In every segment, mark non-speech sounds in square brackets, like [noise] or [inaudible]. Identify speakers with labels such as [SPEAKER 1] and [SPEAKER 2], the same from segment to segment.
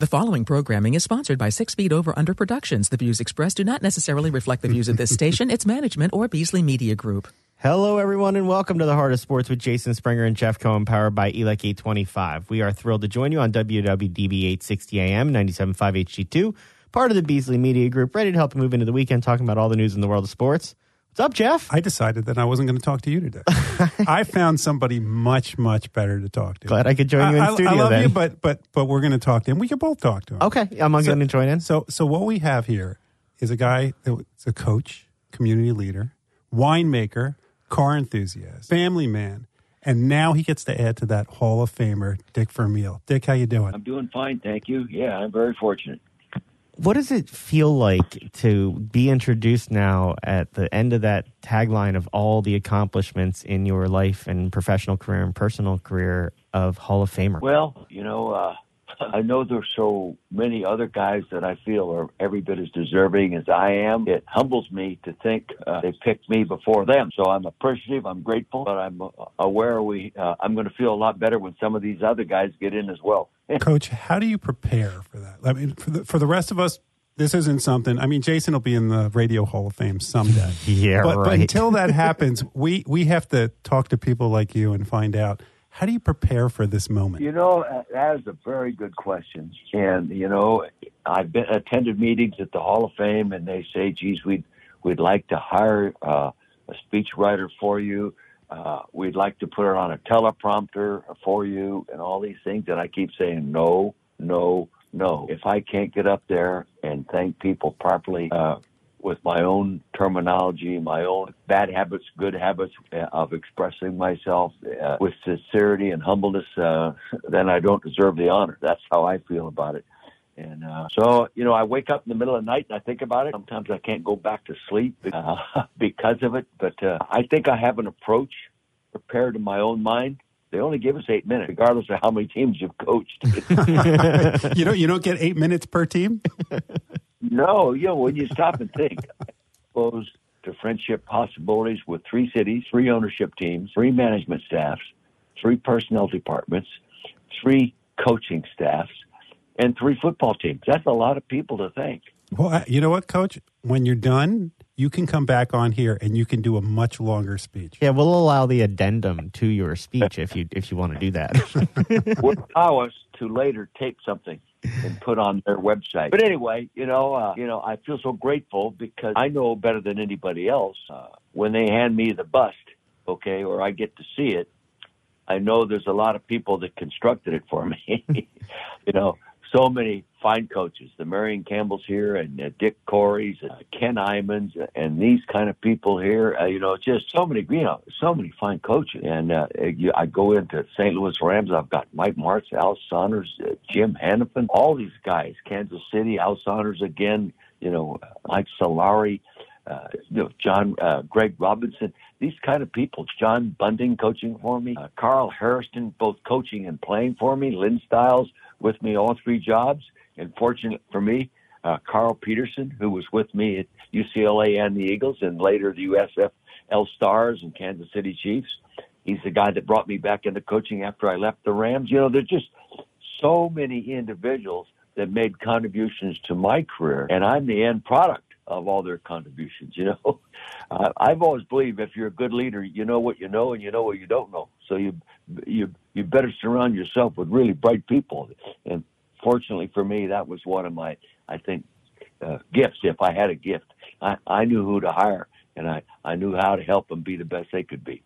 [SPEAKER 1] The following programming is sponsored by Six Feet Over Under Productions. The views expressed do not necessarily reflect the views of this station, its management, or Beasley Media Group.
[SPEAKER 2] Hello, everyone, and welcome to the Heart of Sports with Jason Springer and Jeff Cohen, powered by ELEC 825. We are thrilled to join you on WWDB 860 AM, 97.5 HD2, part of the Beasley Media Group, ready to help move into the weekend talking about all the news in the world of sports. What's up, Jeff?
[SPEAKER 3] I decided that I wasn't going to talk to you today. [laughs] I found somebody much, much better to talk to.
[SPEAKER 2] Glad I could join you in
[SPEAKER 3] I,
[SPEAKER 2] studio
[SPEAKER 3] I love
[SPEAKER 2] then.
[SPEAKER 3] you, but but but we're going to talk to him. We can both talk to him.
[SPEAKER 2] okay, I'm
[SPEAKER 3] So-
[SPEAKER 2] going to join in.
[SPEAKER 3] So so what we have here is a guy that's a coach, community leader, winemaker, car enthusiast, family man, and now he gets to add to that Hall of Famer, Dick Vermeil. Dick, how you doing?
[SPEAKER 4] I'm doing fine, thank you. Yeah, I'm very fortunate.
[SPEAKER 2] What does it feel like to be introduced now at the end of that tagline of all the accomplishments in your life and professional career and personal career of Hall of Famer?
[SPEAKER 4] Well, you know, uh, I know there's so many other guys that I feel are every bit as deserving as I am. It humbles me to think uh, they picked me before them. So I'm appreciative. I'm grateful, but I'm uh, aware we. Uh, I'm going to feel a lot better when some of these other guys get in as well. [laughs]
[SPEAKER 3] Coach, how do you prepare for that? I mean, for the, for the rest of us, this isn't something. I mean, Jason will be in the Radio Hall of Fame someday. [laughs]
[SPEAKER 2] Yeah,
[SPEAKER 3] but, but until that [laughs] happens, we we have to talk to people like you and find out how do you prepare for this moment.
[SPEAKER 4] You know, that is a very good question. And you know, I've been attended meetings at the Hall of Fame, and they say, "Geez, we'd we'd like to hire uh, a speechwriter for you. Uh, we'd like to put it on a teleprompter for you, and all these things." And I keep saying, "No, no, no. If I can't get up there and thank people properly." Uh, with my own terminology, my own bad habits, good habits uh, of expressing myself uh, with sincerity and humbleness, uh, [laughs] then I don't deserve the honor. That's how I feel about it. And uh, so, you know, I wake up in the middle of the night and I think about it. Sometimes I can't go back to sleep uh, [laughs] because of it. But uh, I think I have an approach prepared in my own mind. They only give us eight minutes, regardless of how many teams you've coached. [laughs]
[SPEAKER 3] you don't you don't get eight minutes per team.
[SPEAKER 4] No, you know, when you stop and think, [laughs] exposed to friendship possibilities with three cities, three ownership teams, three management staffs, three personnel departments, three coaching staffs, and three football teams. That's a lot of people to thank.
[SPEAKER 3] Well, you know what, Coach? When you're done, you can come back on here and you can do a much longer speech.
[SPEAKER 2] Yeah, we'll allow the addendum to your speech if you if you want to do that. [laughs]
[SPEAKER 4] Would allow us to later tape something and put on their website. But anyway, you know, uh, you know, I feel so grateful because I know better than anybody else uh, when they hand me the bust, okay, or I get to see it. I know there's a lot of people that constructed it for me. [laughs] you know, so many fine coaches, the Marion Campbells here and uh, Dick Coury's, uh, Ken Imans, uh, and these kind of people here. Uh, you know, just so many, you know, so many fine coaches. And uh, you, I go into St. Louis Rams. I've got Mike Martz, Al Saunders, Jim Hanifan, all these guys. Kansas City, Al Saunders again. You know, Mike Solari. Uh, you know, John, uh, Greg Robinson, these kind of people. John Bunting coaching for me. Uh, Carl Hairston, both coaching and playing for me. Lynn Stiles with me all three jobs. And fortunate for me, uh, Carl Peterson, who was with me at UCLA and the Eagles, and later the USFL Stars and Kansas City Chiefs. He's the guy that brought me back into coaching after I left the Rams. You know, there's just so many individuals that made contributions to my career, and I'm the end product of all their contributions. You know, [laughs] I've always believed if you're a good leader, you know what you know and you know what you don't know. So you you you better surround yourself with really bright people. And fortunately for me, that was one of my I think uh, gifts. If I had a gift, I, I knew who to hire, and I I knew how to help them be the best they could be.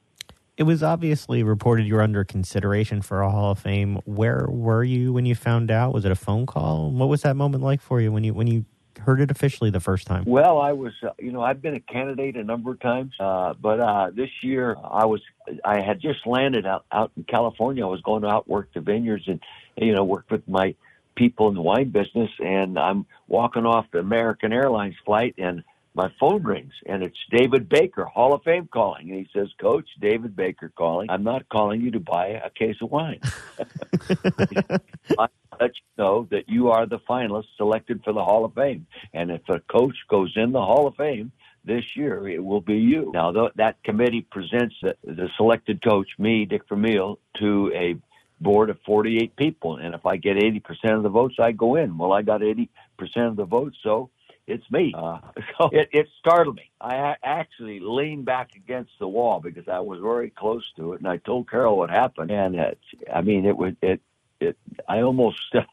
[SPEAKER 2] it was obviously reported you were under consideration for a Hall of Fame. Where were you when you found out? Was it a phone call? What was that moment like for you when you when you heard it officially the first time?
[SPEAKER 4] Well, I was, uh, you know, I've been a candidate a number of times, uh, but uh, this year I was, I had just landed out out in California. I was going to outwork the vineyards and, you know, work with my people in the wine business, and I'm walking off the American Airlines flight, and my phone rings, and it's David Baker, Hall of Fame calling, and he says, "Coach, David Baker calling. I'm not calling you to buy a case of wine." [laughs] [laughs] I let you know that you are the finalist selected for the Hall of Fame. And if a coach goes in the Hall of Fame this year, it will be you. Now, th- that committee presents the, the selected coach, me, Dick Vermeil, to a board of 48 people, and if I get 80% of the votes, I go in. Well, I got 80% of the votes, so it's me. Uh, [laughs] so it, it startled me. I actually leaned back against the wall because I was very close to it, and I told Carol what happened. And it, I mean, it was it it. I almost. [laughs]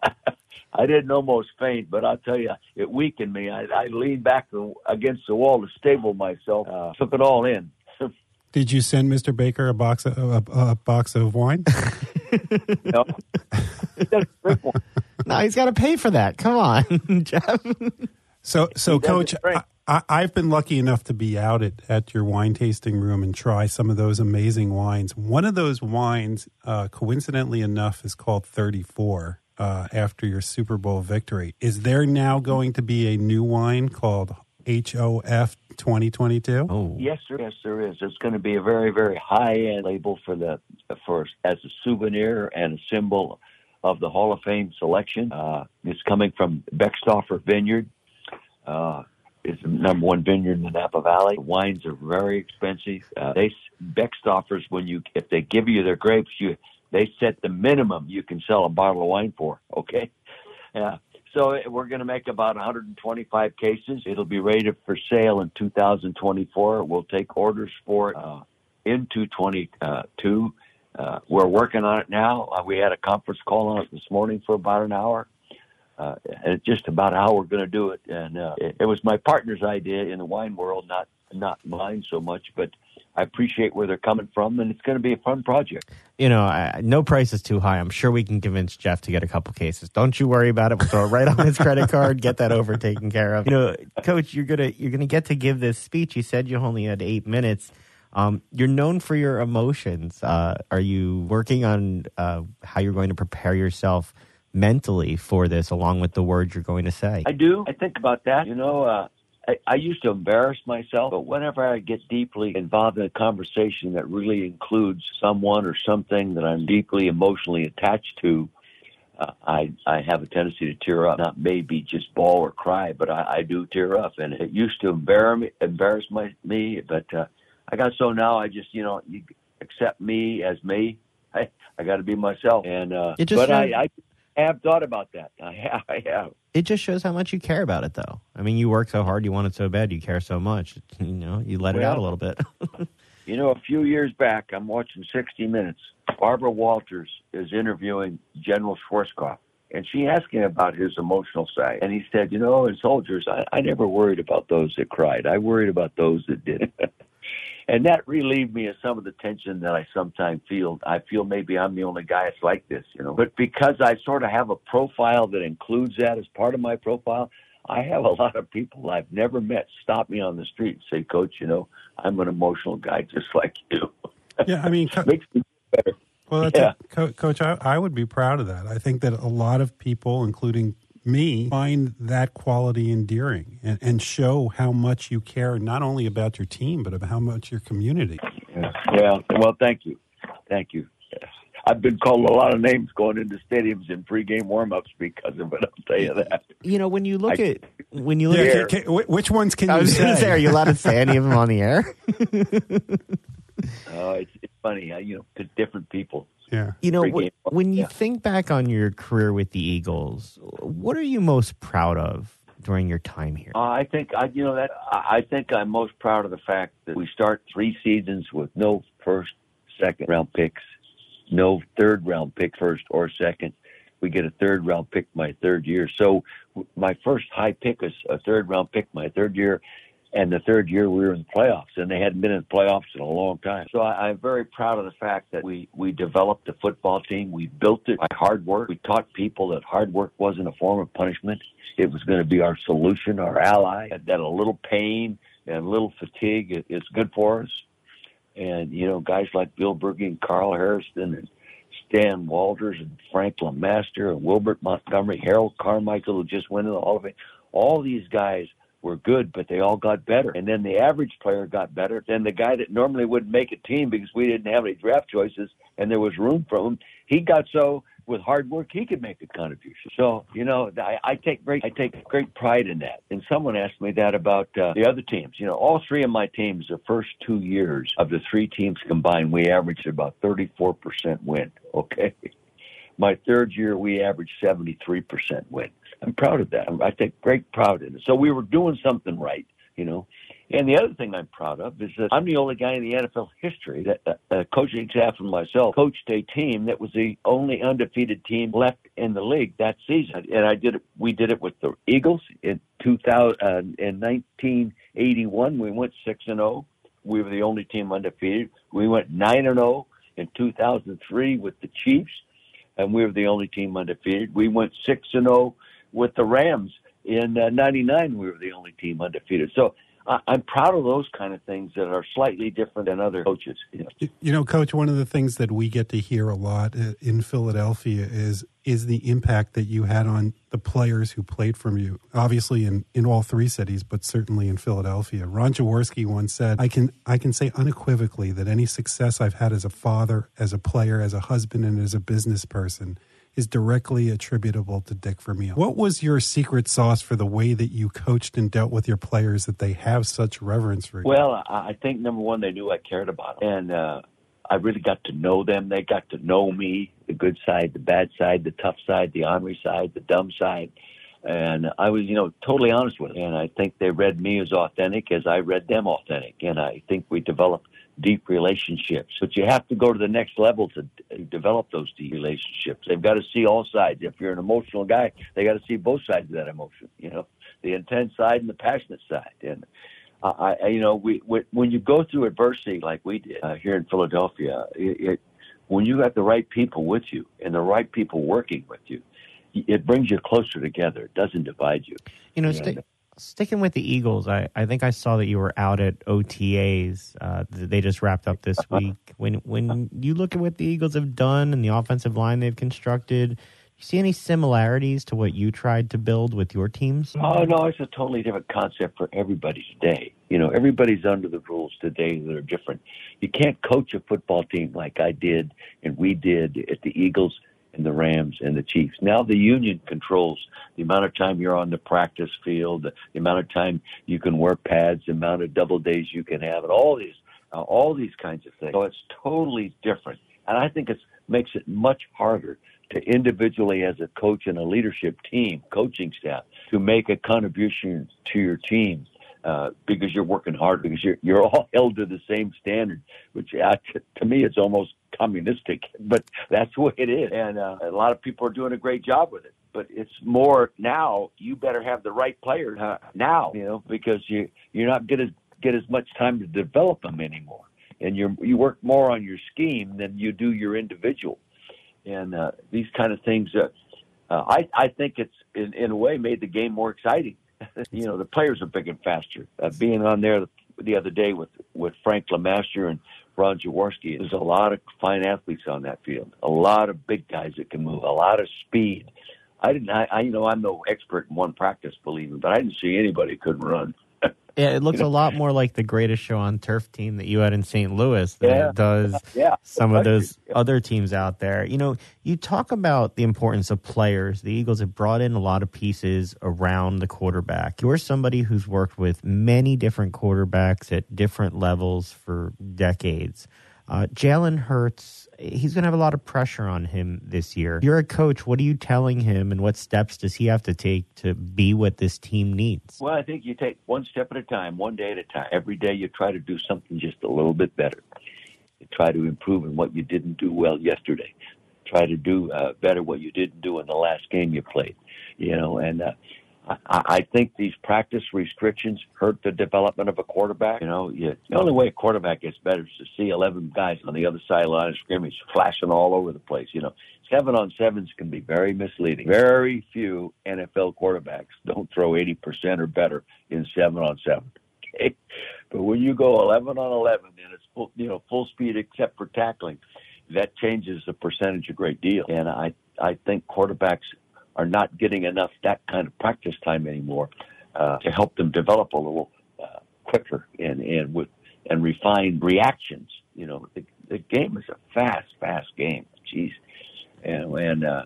[SPEAKER 4] I didn't almost faint, but I'll tell you, it weakened me. I, I leaned back against the wall to stable myself. Uh, took it all in. [laughs]
[SPEAKER 3] Did you send Mr. Baker a box of a, a box of wine?
[SPEAKER 4] no.
[SPEAKER 2] no, he's got to pay for that. Come on, Jeff.
[SPEAKER 3] So, so, Coach, I, have been lucky enough to be out at, at your wine tasting room and try some of those amazing wines. One of those wines, uh, coincidentally enough, is called 34 uh, after your Super Bowl victory. Is there now going to be a new wine called HOF 2022?
[SPEAKER 2] Oh,
[SPEAKER 4] yes, sir. Yes, there is. It's going to be a very, very high end label for the for as a souvenir and a symbol of the Hall of Fame selection. Uh, it's coming from Beckstoffer Vineyard uh, is the number one vineyard in the Napa Valley. The Wines are very expensive. Uh, they Beckstoffers when you if they give you their grapes, you they set the minimum you can sell a bottle of wine for. Okay, yeah. So we're going to make about 125 cases. It'll be rated for sale in 2024. We'll take orders for it uh, into 22. Uh, we're working on it now. Uh, we had a conference call on it this morning for about an hour uh, and just about how we're going to do it. And uh, it, it was my partner's idea in the wine world, not not mine so much, but I appreciate where they're coming from, and it's going to be a fun project.
[SPEAKER 2] You know, I, no price is too high. I'm sure we can convince Jeff to get a couple cases. Don't you worry about it. We'll throw it right on his credit card. Get that over taken care of. You know, Coach, you're gonna you're gonna get to give this speech. You said you only had eight minutes. Um, you're known for your emotions. Uh, are you working on uh, how you're going to prepare yourself? Mentally for this, along with the words you're going to say?
[SPEAKER 4] I do. I think about that. You know, uh, I, I used to embarrass myself, but whenever I get deeply involved in a conversation that really includes someone or something that I'm deeply emotionally attached to, uh, I I have a tendency to tear up. Not maybe just bawl or cry, but I, I do tear up, and it used to embarrass me, embarrass my me. But uh, I got so now I just you know you accept me as me. [laughs] I I got to be myself, and uh,
[SPEAKER 2] it just but
[SPEAKER 4] I, I I have thought about that. [laughs] I have. I have.
[SPEAKER 2] It just shows how much you care about it, though. I mean, you work so hard, you want it so bad, you care so much. [laughs] You know, you let well, it out a little bit. [laughs]
[SPEAKER 4] you know, a few years back, I'm watching 60 Minutes. Barbara Walters is interviewing General Schwarzkopf, and she asked him about his emotional side. And he said, You know, in soldiers, I, I never worried about those that cried. I worried about those that didn't. And that relieved me of some of the tension that I sometimes feel. I feel maybe I'm the only guy that's like this, you know. But because I sort of have a profile that includes that as part of my profile, I have a lot of people I've never met stop me on the street and say, "Coach, you know, I'm an emotional guy just [laughs] like you."
[SPEAKER 3] Yeah, I mean, co- [laughs]
[SPEAKER 4] makes me better.
[SPEAKER 3] Well, yeah. A, Co- Coach, I, I would be proud of that. I think that a lot of people, including me find that quality endearing and, and show how much you care not only about your team but about how much your community.
[SPEAKER 4] Yeah. yeah. Well, thank you. Thank you. I've been called a lot of names going into stadiums in pregame warmups because of it. I'll tell you that.
[SPEAKER 2] You know, when you look I, at when you look
[SPEAKER 3] yeah, at can, can, which ones can
[SPEAKER 2] I
[SPEAKER 3] you say?
[SPEAKER 2] say? Are you allowed to say any of them on the air? [laughs]
[SPEAKER 4] oh, it's, it's funny. Uh, you know, to different people.
[SPEAKER 3] Yeah.
[SPEAKER 2] You know, when, when you yeah. think back on your career with the Eagles, what are you most proud of during your time here?
[SPEAKER 4] Uh, I think I, you know that I think I'm most proud of the fact that we start three seasons with no first, second round picks, no third round pick, first or second. We get a third round pick my third year. So my first high pick is a third round pick my third year, and the third year we were in the playoffs, and they hadn't been in the playoffs in a long time. So I, I'm very proud of the fact that we we developed a football team. We built it by hard work. We taught people that hard work wasn't a form of punishment. It was going to be our solution, our ally. That a little pain and a little fatigue is good for us. And you know, guys like Bill Bergey and Carl Hairston and Stan Walters and Frank LeMaster and Wilbert Montgomery, Harold Carmichael, who just went in the Hall of Fame. All these guys were good, but they all got better. And then the average player got better. Then the guy that normally wouldn't make a team because we didn't have any draft choices and there was room for him, he got so with hard work he could make a contribution. So you know, I, I take great I take great pride in that. And someone asked me that about uh, the other teams. You know, all three of my teams, the first two years of the three teams combined, we averaged about thirty four percent win. Okay. [laughs] My third year, we averaged 73% win. I'm proud of that. I take great pride in it. So we were doing something right, you know. And the other thing I'm proud of is that I'm the only guy in the NFL history that uh, uh, coaching staff and myself coached a team that was the only undefeated team left in the league that season. And I did it. We did it with the Eagles in 2000 uh, in 1981. We went six and zero. Oh. We were the only team undefeated. We went nine and zero oh in 2003 with the Chiefs, and we were the only team undefeated. We went six and zero oh with the Rams in '99. we were the only team undefeated. So I'm proud of those kind of things that are slightly different than other coaches.
[SPEAKER 3] You know? you know, Coach, one of the things that we get to hear a lot uh, in Philadelphia is is the impact that you had on the players who played from you. Obviously, in, in all three cities, but certainly in Philadelphia. Ron Jaworski once said, "I can I can say unequivocally that any success I've had as a father, as a player, as a husband, and as a business person." Is directly attributable to Dick Vermeil. What was your secret sauce for the way that you coached and dealt with your players that they have such reverence for you?
[SPEAKER 4] Well, I think number one, they knew I cared about them, and uh, I really got to know them. They got to know me, the good side, the bad side, the tough side, the ornery side, the dumb side. And I was, you know, totally honest with them. And I think they read me as authentic as I read them authentic. And I think we developed deep relationships. But you have to go to the next level to develop those deep relationships. They've got to see all sides. If you're an emotional guy, they got to see both sides of that emotion. You know, the intense side and the passionate side. And I, I you know, we, we when you go through adversity like we did uh, here in Philadelphia, it, it when you got the right people with you and the right people working with you, it brings you closer together. It doesn't divide you.
[SPEAKER 2] You know, sticking with the Eagles, I, I think I saw that you were out at OTAs. Uh, they just wrapped up this [laughs] week. When when you look at what the Eagles have done and the offensive line they've constructed, do you see any similarities to what you tried to build with your teams?
[SPEAKER 4] Oh no, it's a totally different concept for everybody today. You know, everybody's under the rules today that are different. You can't coach a football team like I did and we did at the Eagles and the Rams and the Chiefs. Now the union controls the amount of time you're on the practice field, the amount of time you can wear pads, the amount of double days you can have, and all these, uh, all these kinds of things. So it's totally different, and I think it makes it much harder to individually as a coach and a leadership team, coaching staff, to make a contribution to your team uh, because you're working hard because you're you're all [laughs] held to the same standard, which to me it's almost communistic, but that's the way it is. And uh, a lot of people are doing a great job with it. But it's more now. You better have the right players uh, now, you know, because you you're not to get as much time to develop them anymore, and you you work more on your scheme than you do your individual. And uh, these kind of things, uh, uh, I I think it's in, in a way made the game more exciting [laughs] you know, the players are big and faster. Uh, being on there the, the other day with with Frank LeMaster and Ron Jaworski, there's a lot of fine athletes on that field. A lot of big guys that can move. A lot of speed. I didn't. I, I you know I'm no expert in one practice, believe me, but I didn't see anybody couldn't run.
[SPEAKER 2] Yeah, it looks you know? a lot more like the greatest show on turf team that you had in St. Louis than yeah. it does [laughs] yeah. some of those yeah. other teams out there. You know, you talk about the importance of players. The Eagles have brought in a lot of pieces around the quarterback. You're somebody who's worked with many different quarterbacks at different levels for decades. Uh, Jalen Hurts, he's going to have a lot of pressure on him this year. You're a coach. What are you telling him, and what steps does he have to take to be what this team needs?
[SPEAKER 4] Well, I think you take one step at a time, one day at a time. Every day you try to do something just a little bit better. You try to improve in what you didn't do well yesterday. Try to do uh, better what you didn't do in the last game you played. You know, and uh, I, I think these practice restrictions hurt the development of a quarterback. You know, you, the only way a quarterback gets better is to see 11 guys on the other side of the line of scrimmage flashing all over the place. You know, seven on sevens can be very misleading. Very few NFL quarterbacks don't throw 80% or better in seven on seven. Okay. But when you go 11 on 11 and it's full, you know, full speed except for tackling, that changes the percentage a great deal. And I, I think quarterbacks are not getting enough that kind of practice time anymore uh, to help them develop a little uh, quicker and and with and refine reactions. You know, the, the game is a fast, fast game. Jeez, and and uh,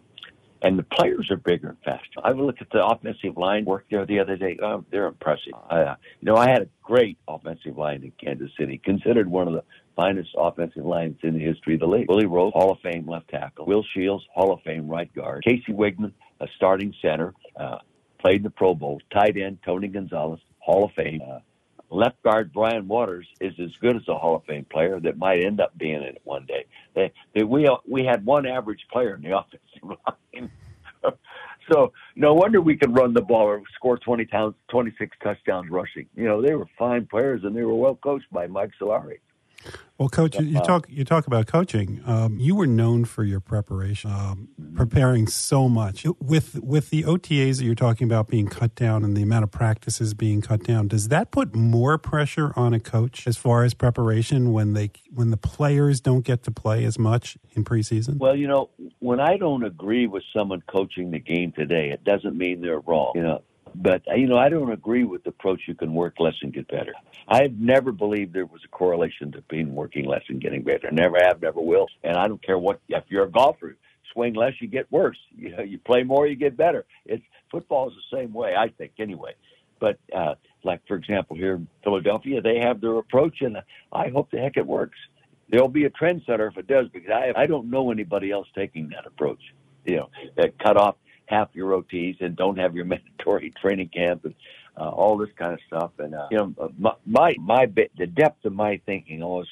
[SPEAKER 4] and the players are bigger and faster. I looked at the offensive line work there the other day. Oh, they're impressive. Uh, you know, I had a great offensive line in Kansas City, considered one of the finest offensive lines in the history of the league. Willie Roaf, Hall of Fame left tackle. Will Shields, Hall of Fame right guard. Casey Wiegmann, a starting center, uh, played in the Pro Bowl. Tight end, Tony Gonzalez, Hall of Fame. Uh, left guard Brian Waters is as good as a Hall of Fame player that might end up being in it one day. They, they, we we had one average player in the [laughs] offensive line. [laughs] so no wonder we could run the ball or score 20 towns, 26 touchdowns rushing. You know, they were fine players and they were well coached by Mike Solari.
[SPEAKER 3] Well, coach, you, you talk you talk about coaching. Um, you were known for your preparation, um, preparing so much. With with the OTAs that you're talking about being cut down and the amount of practices being cut down, does that put more pressure on a coach as far as preparation when they when the players don't get to play as much in preseason?
[SPEAKER 4] Well, you know, when I don't agree with someone coaching the game today, it doesn't mean they're wrong. You know, but you know, I don't agree with the approach. You can work less and get better. I've never believed there was a correlation to being working less and getting better. Never have, never will. And I don't care what if you're a golfer, swing less, you get worse. [laughs] You know, you play more, you get better. It's football is the same way, I think, anyway. But uh, like for example, here in Philadelphia, they have their approach, and I hope the heck it works. There'll be a trendsetter if it does, because I I don't know anybody else taking that approach. You know, that cut off half your OTs and don't have your [laughs] mandatory training camp and uh, all this kind of stuff. And uh, you know, my my, my bit, the depth of my thinking always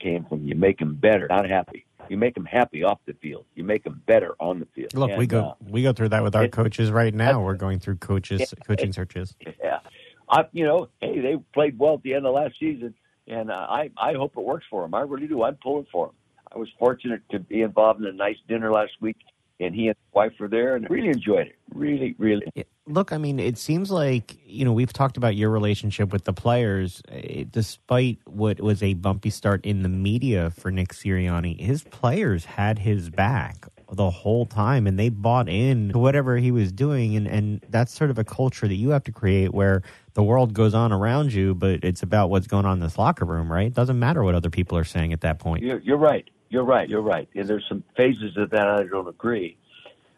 [SPEAKER 4] came from you make them better, not happy. You make them happy off the field. You make them better on the field.
[SPEAKER 2] Look,
[SPEAKER 4] and,
[SPEAKER 2] we go
[SPEAKER 4] uh,
[SPEAKER 2] we go through that with our
[SPEAKER 4] it-
[SPEAKER 2] coaches right now. We're going through coaches
[SPEAKER 4] it- [laughs]
[SPEAKER 2] coaching searches.
[SPEAKER 4] Yeah, I you know, hey, they played well at the end of last season, and uh, I I hope it works for them. I really do. I'm pulling for them. I was fortunate to be involved in a nice dinner last week, and he and his wife were there, and really enjoyed it. Really, really.
[SPEAKER 2] Look, I mean, it seems like you know we've talked about your relationship with the players. eh, Despite what was a bumpy start in the media for Nick Sirianni, his players had his back the whole time, and they bought in to whatever he was doing. And and that's sort of a culture that you have to create where the world goes on around you, but it's about what's going on in this locker room, right? It doesn't matter what other people are saying at that point.
[SPEAKER 4] You're, you're right. You're right. You're right. And there's some phases of that I don't agree,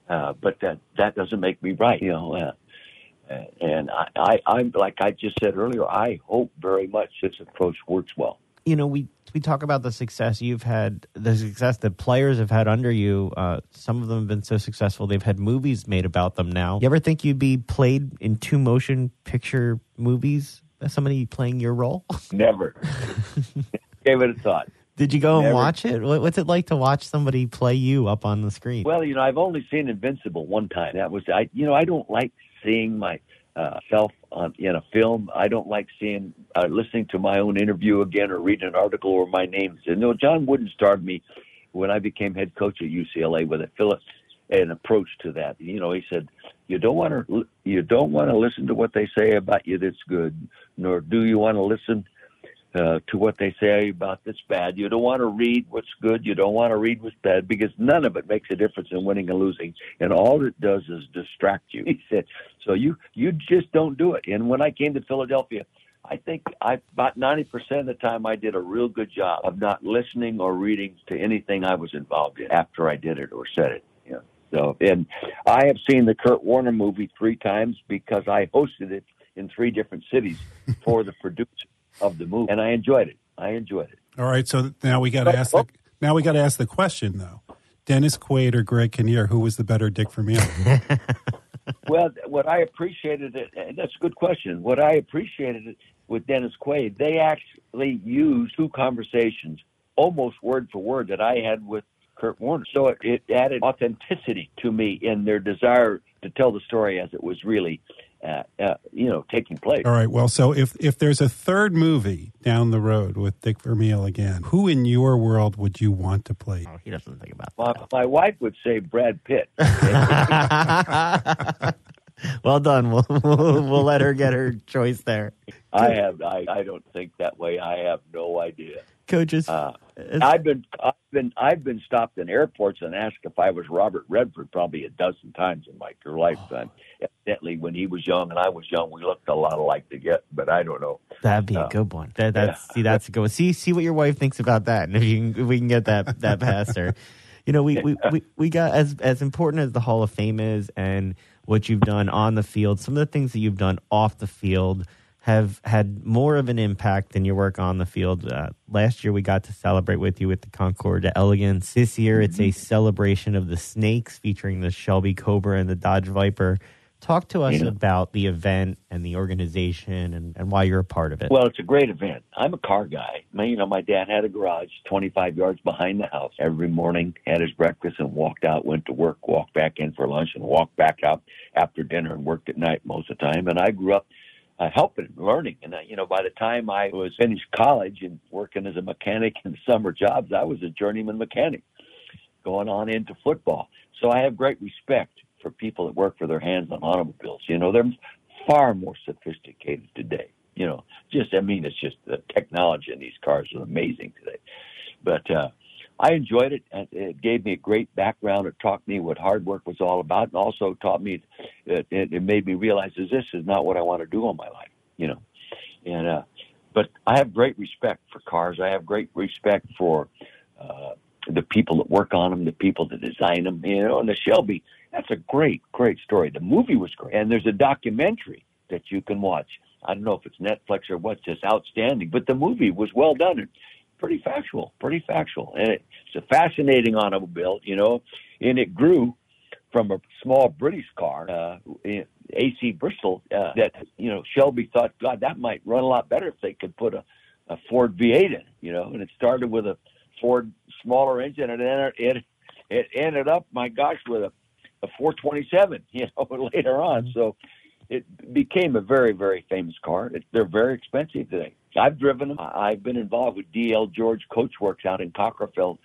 [SPEAKER 4] uh, but that that doesn't make me right. You know. Uh, and I, I, I'm like I just said earlier. I hope very much this approach works well.
[SPEAKER 2] you know, we we talk about the success you've had, the success that players have had under you. Uh, some of them have been so successful they've had movies made about them. Now, you ever think you'd be played in two motion picture movies? Somebody playing your role?
[SPEAKER 4] Never [laughs] gave it a thought.
[SPEAKER 2] Did you go and watch it? What's it like to watch somebody play you up on the screen?
[SPEAKER 4] Well, you know, I've only seen Invincible one time. That was I. You know, I don't like seeing my uh, on in a film. I don't like seeing uh, listening to my own interview again or reading an article where my name's in. No, John Wooden starred me when I became head coach at UCLA with a Philip an approach to that. You know, he said, "You don't want to you don't want to listen to what they say about you that's good, nor do you want to listen." Uh, to what they say about this bad. You don't want to read what's good. You don't want to read what's bad because none of it makes a difference in winning and losing. And all it does is distract you. [laughs] He said, so you you just don't do it. And when I came to Philadelphia, I think I about ninety percent of the time I did a real good job of not listening or reading to anything I was involved in after I did it or said it. You know. So and I have seen the Kurt Warner movie three times because I hosted it in three different cities for the [laughs] producer of the movie, and I enjoyed it. I enjoyed it.
[SPEAKER 3] All right, so now we got to ask the now we got to ask the question though. Dennis Quaid or Greg Kinnear, who was the better Dick Vermeil? [laughs]
[SPEAKER 4] well, what I appreciated it, and that's a good question. What I appreciated it with Dennis Quaid, they actually used two conversations, almost word for word, that I had with Kurt Warner. So it, it added authenticity to me in their desire to tell the story as it was really, uh, uh, you know, taking place.
[SPEAKER 3] All right, well, so if if there's a third movie down the road with Dick Vermeil again, who in your world would you want to play?
[SPEAKER 2] Oh, he doesn't think about
[SPEAKER 4] My, my wife would say Brad Pitt. [laughs] [laughs]
[SPEAKER 2] well done. We'll, we'll we'll let her get her choice there.
[SPEAKER 4] I have. I, I don't think that way. I have no idea.
[SPEAKER 2] Coaches,
[SPEAKER 4] Uh, I've been I've been I've been stopped in airports and asked if I was Robert Redford probably a dozen times in my career lifetime. Evidently, when he was young and I was young, we looked a lot alike to get, but I don't know.
[SPEAKER 2] That'd be a
[SPEAKER 4] Uh,
[SPEAKER 2] good one. That, that's
[SPEAKER 4] yeah.
[SPEAKER 2] see, that's a good one. See, see what your wife thinks about that, and if you can, if we can get that that past her. [laughs] You know, we, we, we, we got as as important as the Hall of Fame is and what you've done on the field, some of the things that you've done off the field have had more of an impact than your work on the field. Uh, last year, we got to celebrate with you with the Concours d'Elegance. This year, it's a mm-hmm. celebration of the snakes featuring the Shelby Cobra and the Dodge Viper. Talk to us yeah. about the event and the organization and, and why you're a part of it.
[SPEAKER 4] Well, it's a great event. I'm a car guy. My, you know, my dad had a garage 25 yards behind the house. Every morning, had his breakfast and walked out, went to work, walked back in for lunch, and walked back out after dinner and worked at night most of the time. And I grew up uh, helping, learning. And, uh, you know, by the time I was finished college and working as a mechanic in summer jobs, I was a journeyman mechanic going on into football. So I have great respect for people that work for their hands on automobiles. You know, they're far more sophisticated today. You know, just I mean, it's just the technology in these cars is amazing today. But uh, I enjoyed it. and It gave me a great background. It taught me what hard work was all about, and also taught me. It, it made me realize that this is not what I want to do all my life. You know, and uh, but I have great respect for cars. I have great respect for uh, the people that work on them, the people that design them. You know, and the Shelby that's a great, great story. The movie was great. And there's a documentary that you can watch. I don't know if it's Netflix or what's just outstanding, but the movie was well done pretty factual, pretty factual. And it's a fascinating automobile, you know, and it grew from a small British car, uh, AC Bristol, uh, that, you know, Shelby thought, God, that might run a lot better if they could put a, a Ford V8 in, you know, and it started with a Ford smaller engine and it, it, it ended up, my gosh, with a a 427, [laughs] you know, later on. Mm-hmm. So it became a very, very famous car. It, they're very expensive today. I've driven them. I've been involved with DL George Coachworks out in Cochranville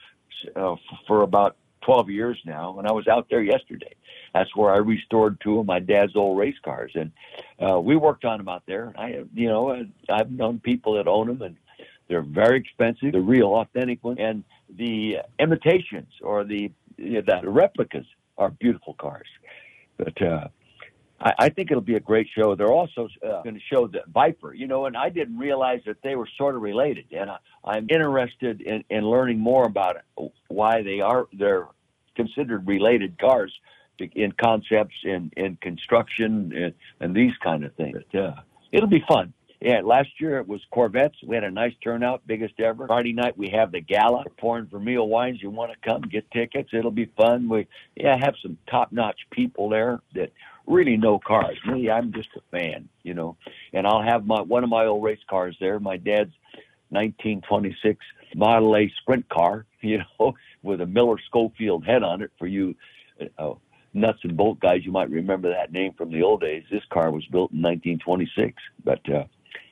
[SPEAKER 4] uh, for about 12 years now, and I was out there yesterday. That's where I restored two of my dad's old race cars, and uh, we worked on them out there. I, you know, I've known people that own them, and they're very expensive. The real, authentic ones, and the imitations or the you know, the replicas are beautiful cars. But uh, I, I think it'll be a great show. They're also uh, going to show the Viper, you know, and I didn't realize that they were sort of related. And I, I'm interested in, in learning more about it, why they are they're considered related cars in concepts in in construction and, and these kind of things. But, uh, it'll be fun. Yeah, last year it was Corvettes. We had a nice turnout, biggest ever. Friday night we have the gala. We're pouring Vermeil wines. You want to come get tickets? It'll be fun. We yeah have some top notch people there that really no cars. Me, I'm just a fan, you know. And I'll have my one of my old race cars there. My dad's 1926 Model A sprint car, [laughs] you know, with a Miller Schofield head on it for you. Uh, nuts and bolt guys, you might remember that name from the old days. This car was built in 1926, but uh,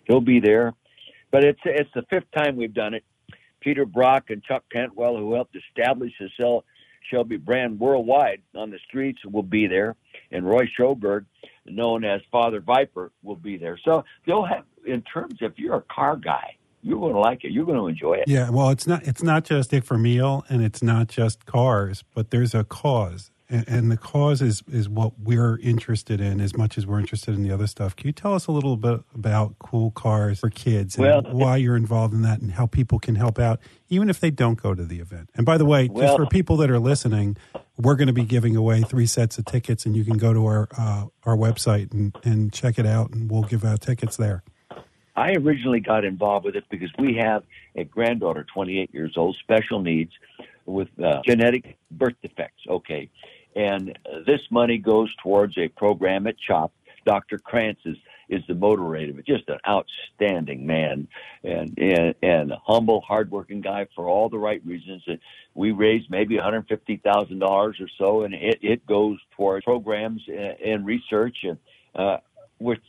[SPEAKER 4] he'll be there. But it's it's the fifth time we've done it. Peter Brock and Chuck Cantwell, who helped establish the Shelby brand worldwide on the streets, will be there, and Roy Sjoberg, known as Father Viper, will be there. So they'll have, in terms, if you're a car guy, you're going to like it. You're going to enjoy it.
[SPEAKER 3] Yeah, well, it's not it's not just Dick Vermeil and it's not just cars, but there's a cause and, and, the cause is is what we're interested in as much as we're interested in the other stuff. Can you tell us a little bit about cool cars for kids and well, why you're involved in that and how people can help out, even if they don't go to the event? And by the way, well, just for people that are listening, we're going to be giving away three sets of tickets, and you can go to our uh, our website and, and check it out, and we'll give out tickets there.
[SPEAKER 4] I originally got involved with it because we have a granddaughter, 28 years old, special needs with uh, genetic birth defects. Okay. And this money goes towards a program at CHOP. Dr. Krantz is, is the moderator, but just an outstanding man and, and, and a humble, hardworking guy for all the right reasons. And we raised maybe $150,000 or so, and it, it goes towards programs and, and research and, uh, with,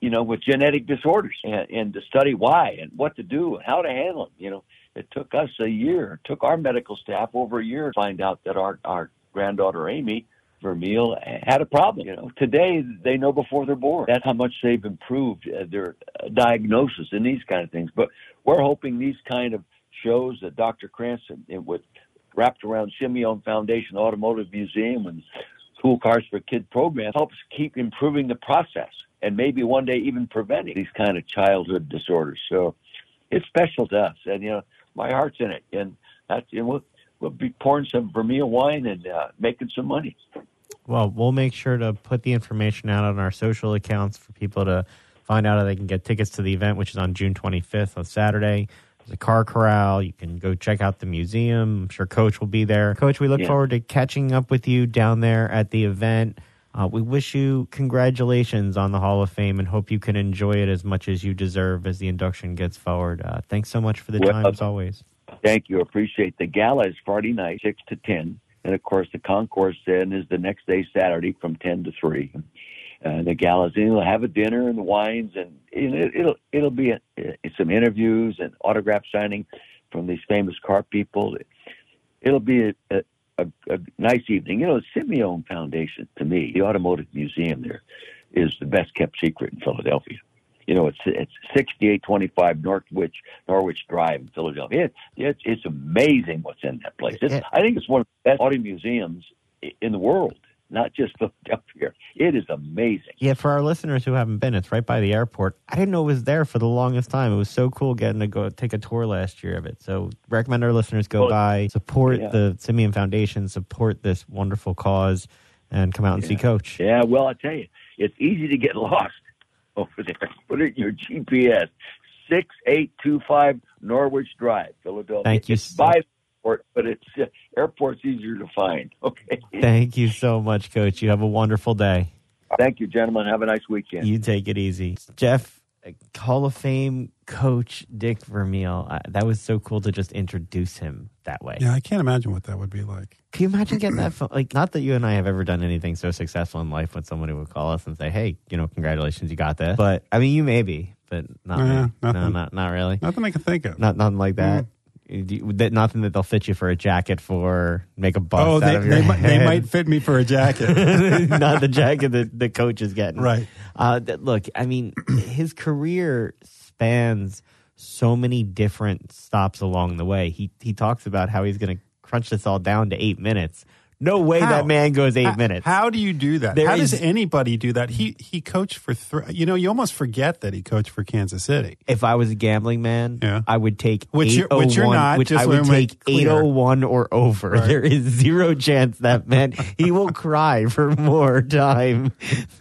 [SPEAKER 4] you know, with genetic disorders and, and to study why and what to do and how to handle them. You know, it took us a year, took our medical staff over a year to find out that our, our granddaughter Amy Vermeil had a problem. You know, today they know before they're born. That's how much they've improved uh, their uh, diagnosis and these kind of things. But we're hoping these kind of shows that Dr. Cranston with wrapped around Simeone Foundation Automotive Museum and Cool Cars for Kid program helps keep improving the process and maybe one day even preventing these kind of childhood disorders. So it's special to us, and you know my heart's in it, and that's and we'll we'll be pouring some Vermeil wine and uh, making some money.
[SPEAKER 2] Well, we'll make sure to put the information out on our social accounts for people to find out how they can get tickets to the event, which is on June 25th on Saturday. There's a car corral. You can go check out the museum. I'm sure Coach will be there. Coach, we look
[SPEAKER 4] Yeah.
[SPEAKER 2] forward to catching up with you down there at the event. Uh, we wish you congratulations on the Hall of Fame and hope you can enjoy it as much as you deserve as the induction gets forward. Uh, thanks so much for the
[SPEAKER 4] Well,
[SPEAKER 2] time, as always.
[SPEAKER 4] Thank you. Appreciate the gala is Friday night, six to ten, and of course the concourse then is the next day, Saturday, from ten to three. Uh, the gala's in. We'll have a dinner and wines, and it, it'll it'll be a, some interviews and autograph signing from these famous car people. It'll be a, a, a, a nice evening. You know, the Simeone Foundation to me, the Automotive Museum there, is the best kept secret in Philadelphia. You know, it's it's sixty eight twenty five Norwich Norwich Drive in Philadelphia. It, it's it's amazing what's in that place. It's. I think it's one of the best auto museums in the world, not just [laughs] Philadelphia. It is amazing.
[SPEAKER 2] Yeah, for our listeners who haven't been, it's right by the airport. I didn't know it was there for the longest time. It was so cool getting to go take a tour last year of it. So recommend our listeners go
[SPEAKER 4] Well,
[SPEAKER 2] by, support
[SPEAKER 4] yeah.
[SPEAKER 2] the Simeone Foundation, support this wonderful cause, and come out and see Coach.
[SPEAKER 4] Yeah, well, I tell you, it's easy to get [laughs] lost over there. [laughs] Put it in your GPS. Six eight two five Norwich Drive, Philadelphia.
[SPEAKER 2] Thank you
[SPEAKER 4] It's
[SPEAKER 2] so-
[SPEAKER 4] by airport, but it's uh, airport's easier to find. [laughs] Okay.
[SPEAKER 2] Thank you so much, Coach. You have a wonderful day.
[SPEAKER 4] Thank you, gentlemen. Have a nice weekend.
[SPEAKER 2] You take it easy. Jeff, Hall of Fame coach Dick Vermeil. Uh, that was so cool to just introduce him that way.
[SPEAKER 3] Yeah, I can't imagine what that would be like.
[SPEAKER 2] Can you imagine getting that phone? Like, not that you and I have ever done anything so successful in life when somebody would call us and say, hey, you know, congratulations, you got this. But, I mean, you maybe, but not
[SPEAKER 3] Yeah,
[SPEAKER 2] me. No, not, not really.
[SPEAKER 3] Nothing I can think of.
[SPEAKER 2] Not nothing like that. Do you- that- Nothing that they'll fit you for a jacket for, make a bust
[SPEAKER 3] oh,
[SPEAKER 2] out
[SPEAKER 3] they, they, might, they might fit me for a jacket. [laughs]
[SPEAKER 2] not the jacket that the coach is getting.
[SPEAKER 3] Right.
[SPEAKER 2] Uh, look, I mean, [clears throat] his career spans so many different stops along the way. He he talks about how he's going to crunch this all down to eight minutes. No way
[SPEAKER 3] How?
[SPEAKER 2] that man goes eight
[SPEAKER 3] How-
[SPEAKER 2] minutes.
[SPEAKER 3] How do you do that?
[SPEAKER 2] There
[SPEAKER 3] how
[SPEAKER 2] is-
[SPEAKER 3] does anybody do that? He he coached for three. You know, you almost forget that he coached for Kansas City.
[SPEAKER 2] if I was a gambling man,
[SPEAKER 3] Yeah.
[SPEAKER 2] I would take
[SPEAKER 3] Which you're- which you're
[SPEAKER 2] oh
[SPEAKER 3] not,
[SPEAKER 2] Which I would take eight oh one or over.
[SPEAKER 3] Right.
[SPEAKER 2] There is zero chance that man he will [laughs] cry for more time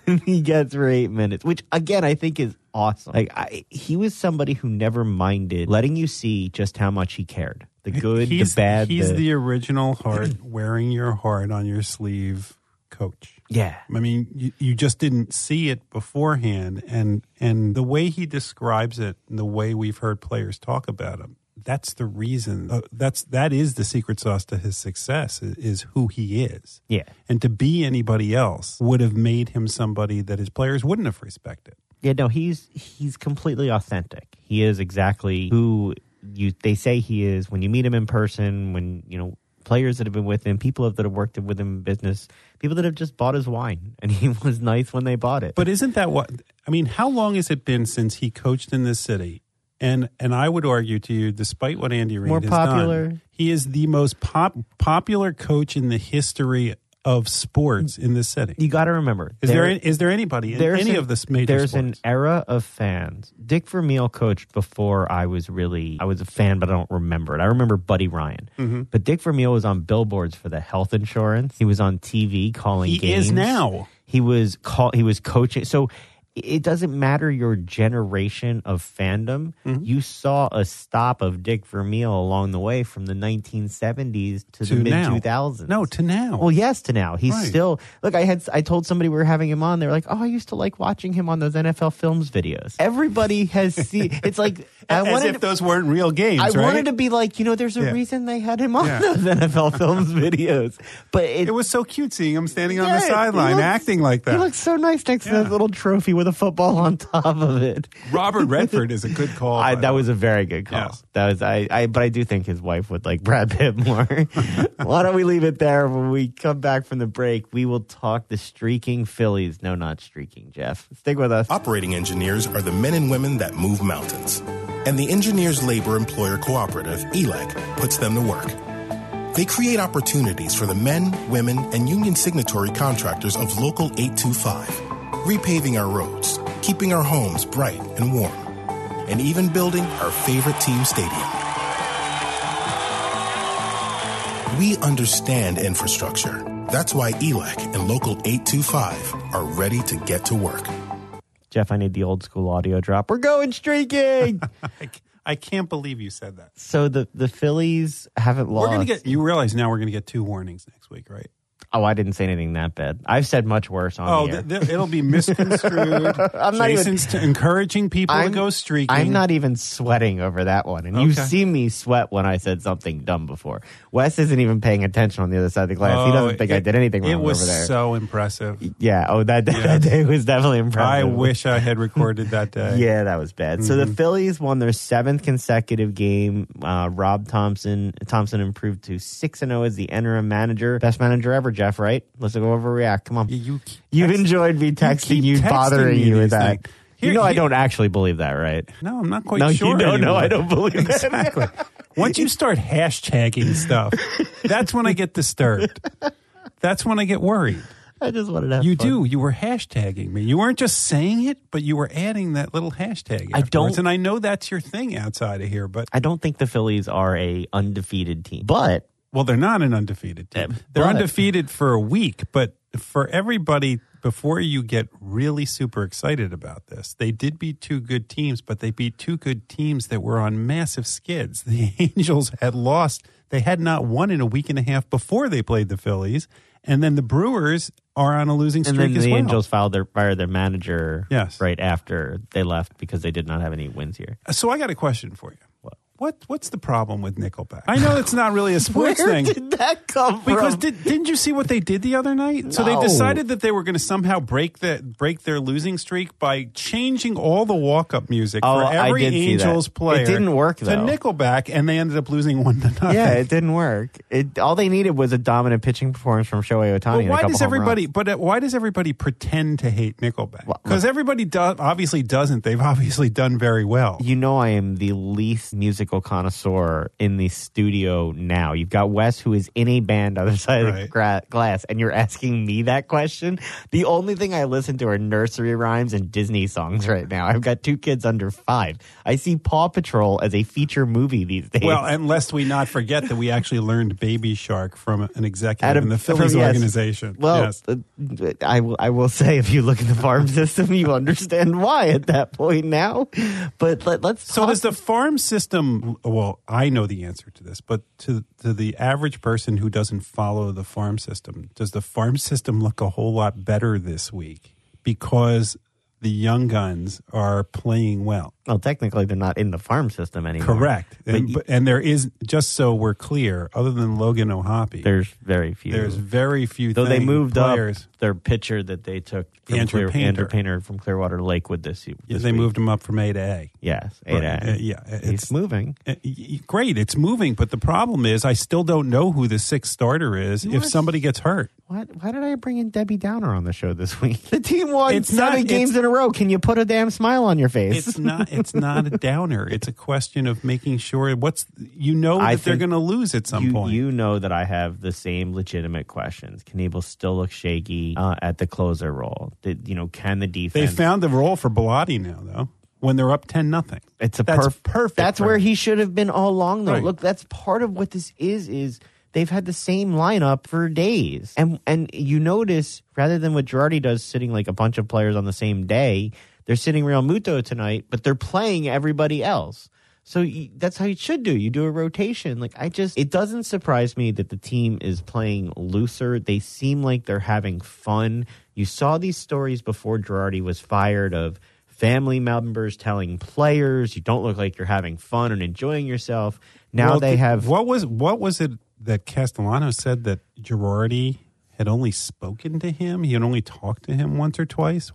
[SPEAKER 2] than he gets for eight minutes. Which again, I think is awesome. Like I, he was somebody who never minded letting you see just how much he cared. The good,
[SPEAKER 3] he's,
[SPEAKER 2] the bad.
[SPEAKER 3] He's
[SPEAKER 2] the,
[SPEAKER 3] the original heart wearing your heart on your sleeve coach.
[SPEAKER 2] yeah.
[SPEAKER 3] I mean, you, you just didn't see it beforehand, and and the way he describes it, and the way we've heard players talk about him, that's the reason. Uh, that's that is the secret sauce to his success is, is who he is.
[SPEAKER 2] Yeah.
[SPEAKER 3] And to be anybody else would have made him somebody that his players wouldn't have respected.
[SPEAKER 2] Yeah, no, he's he's completely authentic. He is exactly who you they say he is when you meet him in person. When you know players that have been with him, people that have worked with him in business, people that have just bought his wine, [laughs] and he was nice when they bought it.
[SPEAKER 3] But isn't that what I mean? How long has it been since he coached in this city? And and I would argue to you, despite what Andy Reid
[SPEAKER 2] More
[SPEAKER 3] has
[SPEAKER 2] popular.
[SPEAKER 3] done, he is the most pop, popular coach in the history of sports in this city.
[SPEAKER 2] you got to remember,
[SPEAKER 3] Is there, is there anybody in
[SPEAKER 2] there's
[SPEAKER 3] any
[SPEAKER 2] an-
[SPEAKER 3] of this major
[SPEAKER 2] There's an era of fans. Dick Vermeil coached before I was really I was a fan, but I don't remember it. I remember Buddy Ryan,
[SPEAKER 3] Mm-hmm.
[SPEAKER 2] but Dick Vermeil was on billboards for the health insurance. He was on TV calling
[SPEAKER 3] He
[SPEAKER 2] games.
[SPEAKER 3] is now.
[SPEAKER 2] He was call he was coaching. So it doesn't matter your generation of fandom.
[SPEAKER 3] Mm-hmm.
[SPEAKER 2] You saw a stop of Dick Vermeil along the way from the 1970s to,
[SPEAKER 3] To
[SPEAKER 2] the mid 2000s.
[SPEAKER 3] No, to now.
[SPEAKER 2] Well, yes, to now. He's
[SPEAKER 3] Right.
[SPEAKER 2] still look. I had I told somebody we were having him on. They were like, "Oh, I used to like watching him on those NFL Films videos." Everybody has [laughs] seen. It's like I
[SPEAKER 3] As
[SPEAKER 2] wanted.
[SPEAKER 3] if those weren't real games,
[SPEAKER 2] I
[SPEAKER 3] right?
[SPEAKER 2] wanted to be like, you know, there's a
[SPEAKER 3] Yeah.
[SPEAKER 2] reason they had him on
[SPEAKER 3] Yeah.
[SPEAKER 2] those NFL [laughs] Films videos, but it,
[SPEAKER 3] it was so cute seeing him standing on the sideline acting like that.
[SPEAKER 2] He looks so nice next to that little trophy with a football on top of it.
[SPEAKER 3] Robert [laughs] Redford is a good call.
[SPEAKER 2] I, that was a very good call.
[SPEAKER 3] Yes.
[SPEAKER 2] That was I, I. But I do think his wife would like Brad Pitt more. [laughs] Why don't we leave it there? When we come back from the break, we will talk the streaking Phillies. No, not streaking. Jeff, stick with us.
[SPEAKER 5] Operating engineers are the men and women that move mountains. And the Engineers Labor Employer Cooperative, E ELEC, puts them to work. They create opportunities for the men, women, and union signatory contractors of Local 825, repaving our roads, keeping our homes bright and warm, and even building our favorite team stadium. We understand infrastructure. That's why ELEC and Local 825 are ready to get to work.
[SPEAKER 2] Jeff, I need the old school audio drop. We're going streaking. [laughs]
[SPEAKER 3] I can't believe you said that.
[SPEAKER 2] so the the Phillies haven't lost.
[SPEAKER 3] We're gonna get. You realize now we're gonna get two warnings next week, right?
[SPEAKER 2] Oh, I didn't say anything that bad. I've said much worse on
[SPEAKER 3] Oh,
[SPEAKER 2] the air.
[SPEAKER 3] th- th- it'll be misconstrued. [laughs]
[SPEAKER 2] I'm not even-
[SPEAKER 3] Jason's t- encouraging people to
[SPEAKER 2] I'm-
[SPEAKER 3] go streaking.
[SPEAKER 2] I'm not even sweating over that one. And you've seen me sweat when I said something dumb before. Wes isn't even paying attention on the other side of the glass. he
[SPEAKER 3] Oh,
[SPEAKER 2] doesn't think I did anything wrong over there.
[SPEAKER 3] It was so impressive.
[SPEAKER 2] yeah. Oh, that, [laughs] that day was definitely impressive.
[SPEAKER 3] I wish I had recorded that [laughs] day.
[SPEAKER 2] Yeah, that was bad. So
[SPEAKER 3] Mm-hmm.
[SPEAKER 2] the Phillies won their seventh consecutive game. Uh, Rob Thomson Thomson improved to six and zero as the interim manager, best manager ever. Jeff, right? Let's go overreact. Come on,
[SPEAKER 3] You, you
[SPEAKER 2] you've enjoyed me texting you,
[SPEAKER 3] texting
[SPEAKER 2] bothering
[SPEAKER 3] me
[SPEAKER 2] you with that.
[SPEAKER 3] things. Here-
[SPEAKER 2] you know, I don't actually believe that, right?
[SPEAKER 3] No, I'm not quite
[SPEAKER 2] No,
[SPEAKER 3] sure.
[SPEAKER 2] you don't know.
[SPEAKER 3] anymore.
[SPEAKER 2] I don't believe that.
[SPEAKER 3] exactly. Once you start hashtagging stuff, that's when I get disturbed. That's when I get worried.
[SPEAKER 2] I just wanted to have
[SPEAKER 3] You
[SPEAKER 2] fun.
[SPEAKER 3] do. You were hashtagging me. You weren't just saying it, but you were adding that little hashtag.
[SPEAKER 2] I
[SPEAKER 3] afterwards.
[SPEAKER 2] don't-
[SPEAKER 3] and I know that's your thing outside of here. But
[SPEAKER 2] I don't think the Phillies are a undefeated team, but
[SPEAKER 3] well, they're not an undefeated team. They're
[SPEAKER 2] but-
[SPEAKER 3] undefeated for a week, but for everybody. Before you get really super excited about this, they did beat two good teams, but they beat two good teams that were on massive skids. [laughs] The Angels had lost; they had not won in a week and a half before they played the Phillies, and then the Brewers are on a losing streak
[SPEAKER 2] and
[SPEAKER 3] then
[SPEAKER 2] the
[SPEAKER 3] well.
[SPEAKER 2] Angels filed their fired their manager
[SPEAKER 3] Yes.
[SPEAKER 2] right after they left because they did not have any wins here.
[SPEAKER 3] So I got a question for you.
[SPEAKER 2] What?
[SPEAKER 3] What what's the problem with Nickelback? I know it's not really a [laughs] sports
[SPEAKER 2] Where
[SPEAKER 3] thing.
[SPEAKER 2] did that come
[SPEAKER 3] because
[SPEAKER 2] from?
[SPEAKER 3] did, didn't you see what they did the other night? So they decided that they were going to somehow break the break their losing streak by changing all the walk up music
[SPEAKER 2] Oh,
[SPEAKER 3] for every
[SPEAKER 2] Angels see that.
[SPEAKER 3] Angels
[SPEAKER 2] It didn't work, though. to.
[SPEAKER 3] Nickelback, and they ended up losing one to nothing.
[SPEAKER 2] yeah, it [laughs] didn't work. It all they needed was a dominant pitching performance from Shohei Ohtani.
[SPEAKER 3] But why does everybody? But uh, why does everybody pretend to hate Nickelback?
[SPEAKER 2] Well,
[SPEAKER 3] Because everybody does obviously doesn't. They've obviously done very well.
[SPEAKER 2] You know, I am the least musical connoisseur in the studio now. You've got Wes, who is in a band on the other [laughs] side of the gra- glass, and you're asking me that question. The only thing I listen to are nursery rhymes and Disney songs right now. I've got two kids under five. I see Paw Patrol as a feature movie these days.
[SPEAKER 3] Well, and lest we not forget that we actually learned Baby Shark from an executive in the Phillies
[SPEAKER 2] yes.
[SPEAKER 3] organization.
[SPEAKER 2] Well,
[SPEAKER 3] yes.
[SPEAKER 2] uh, I, will- I will say, if you look at the farm [laughs] system, you understand why at that point now. But let, let's
[SPEAKER 3] So does the farm system? Well, I know the answer to this, but to to the average person who doesn't follow the farm system, does the farm system look a whole lot better this week? Because the young guns are playing well?
[SPEAKER 2] well, technically, they're not in the farm system anymore.
[SPEAKER 3] Correct, and, but- and there is just so we're clear, other than Logan O'Hoppe,
[SPEAKER 2] there's very few.
[SPEAKER 3] there's very few.
[SPEAKER 2] Though they moved
[SPEAKER 3] players.
[SPEAKER 2] up their pitcher that they took from
[SPEAKER 3] Andrew
[SPEAKER 2] Clear,
[SPEAKER 3] Painter.
[SPEAKER 2] Andrew Painter from Clearwater Lakewood this, year.
[SPEAKER 3] Yeah,
[SPEAKER 2] this
[SPEAKER 3] they
[SPEAKER 2] week.
[SPEAKER 3] moved him up from A to A.
[SPEAKER 2] Yes,
[SPEAKER 3] Right.
[SPEAKER 2] eight
[SPEAKER 3] Uh, yeah,
[SPEAKER 2] He's
[SPEAKER 3] it's-
[SPEAKER 2] moving.
[SPEAKER 3] Uh, Great, it's moving, but the problem is I still don't know who the sixth starter is if somebody gets hurt.
[SPEAKER 2] What? Why did I bring in Debbie Downer on the show this week? [laughs] The team won
[SPEAKER 3] It's
[SPEAKER 2] seven
[SPEAKER 3] not-
[SPEAKER 2] games in a row. Can you put a damn smile on your face?
[SPEAKER 3] It's not. It's not a [laughs] downer. It's a question of making sure what's you know that
[SPEAKER 2] I
[SPEAKER 3] they're going to lose at some
[SPEAKER 2] you,
[SPEAKER 3] point.
[SPEAKER 2] You know that I have the same legitimate questions. Knebel still looks shaky uh, at the closer role. Did, you know, can the defense?
[SPEAKER 3] they found the role for Bellatti now, though. When they're up ten nothing,
[SPEAKER 2] It's a
[SPEAKER 3] that's
[SPEAKER 2] perf-
[SPEAKER 3] perfect.
[SPEAKER 2] That's
[SPEAKER 3] for
[SPEAKER 2] where he should have been all along, though.
[SPEAKER 3] Right.
[SPEAKER 2] Look, that's part of what this is. Is they've had the same lineup for days, and and you notice rather than what Girardi does, sitting like a bunch of players on the same day, they're sitting Realmuto tonight, but they're playing everybody else. So you, that's how you should do. You do a rotation. Like I just, it doesn't surprise me that the team is playing looser. They seem like they're having fun. You saw these stories before Girardi was fired of family members telling players you don't look like you're having fun and enjoying yourself. Now
[SPEAKER 3] Well,
[SPEAKER 2] they have
[SPEAKER 3] What was what was it that Castellanos said that Girardi had only spoken to him? He had only talked to him once or twice.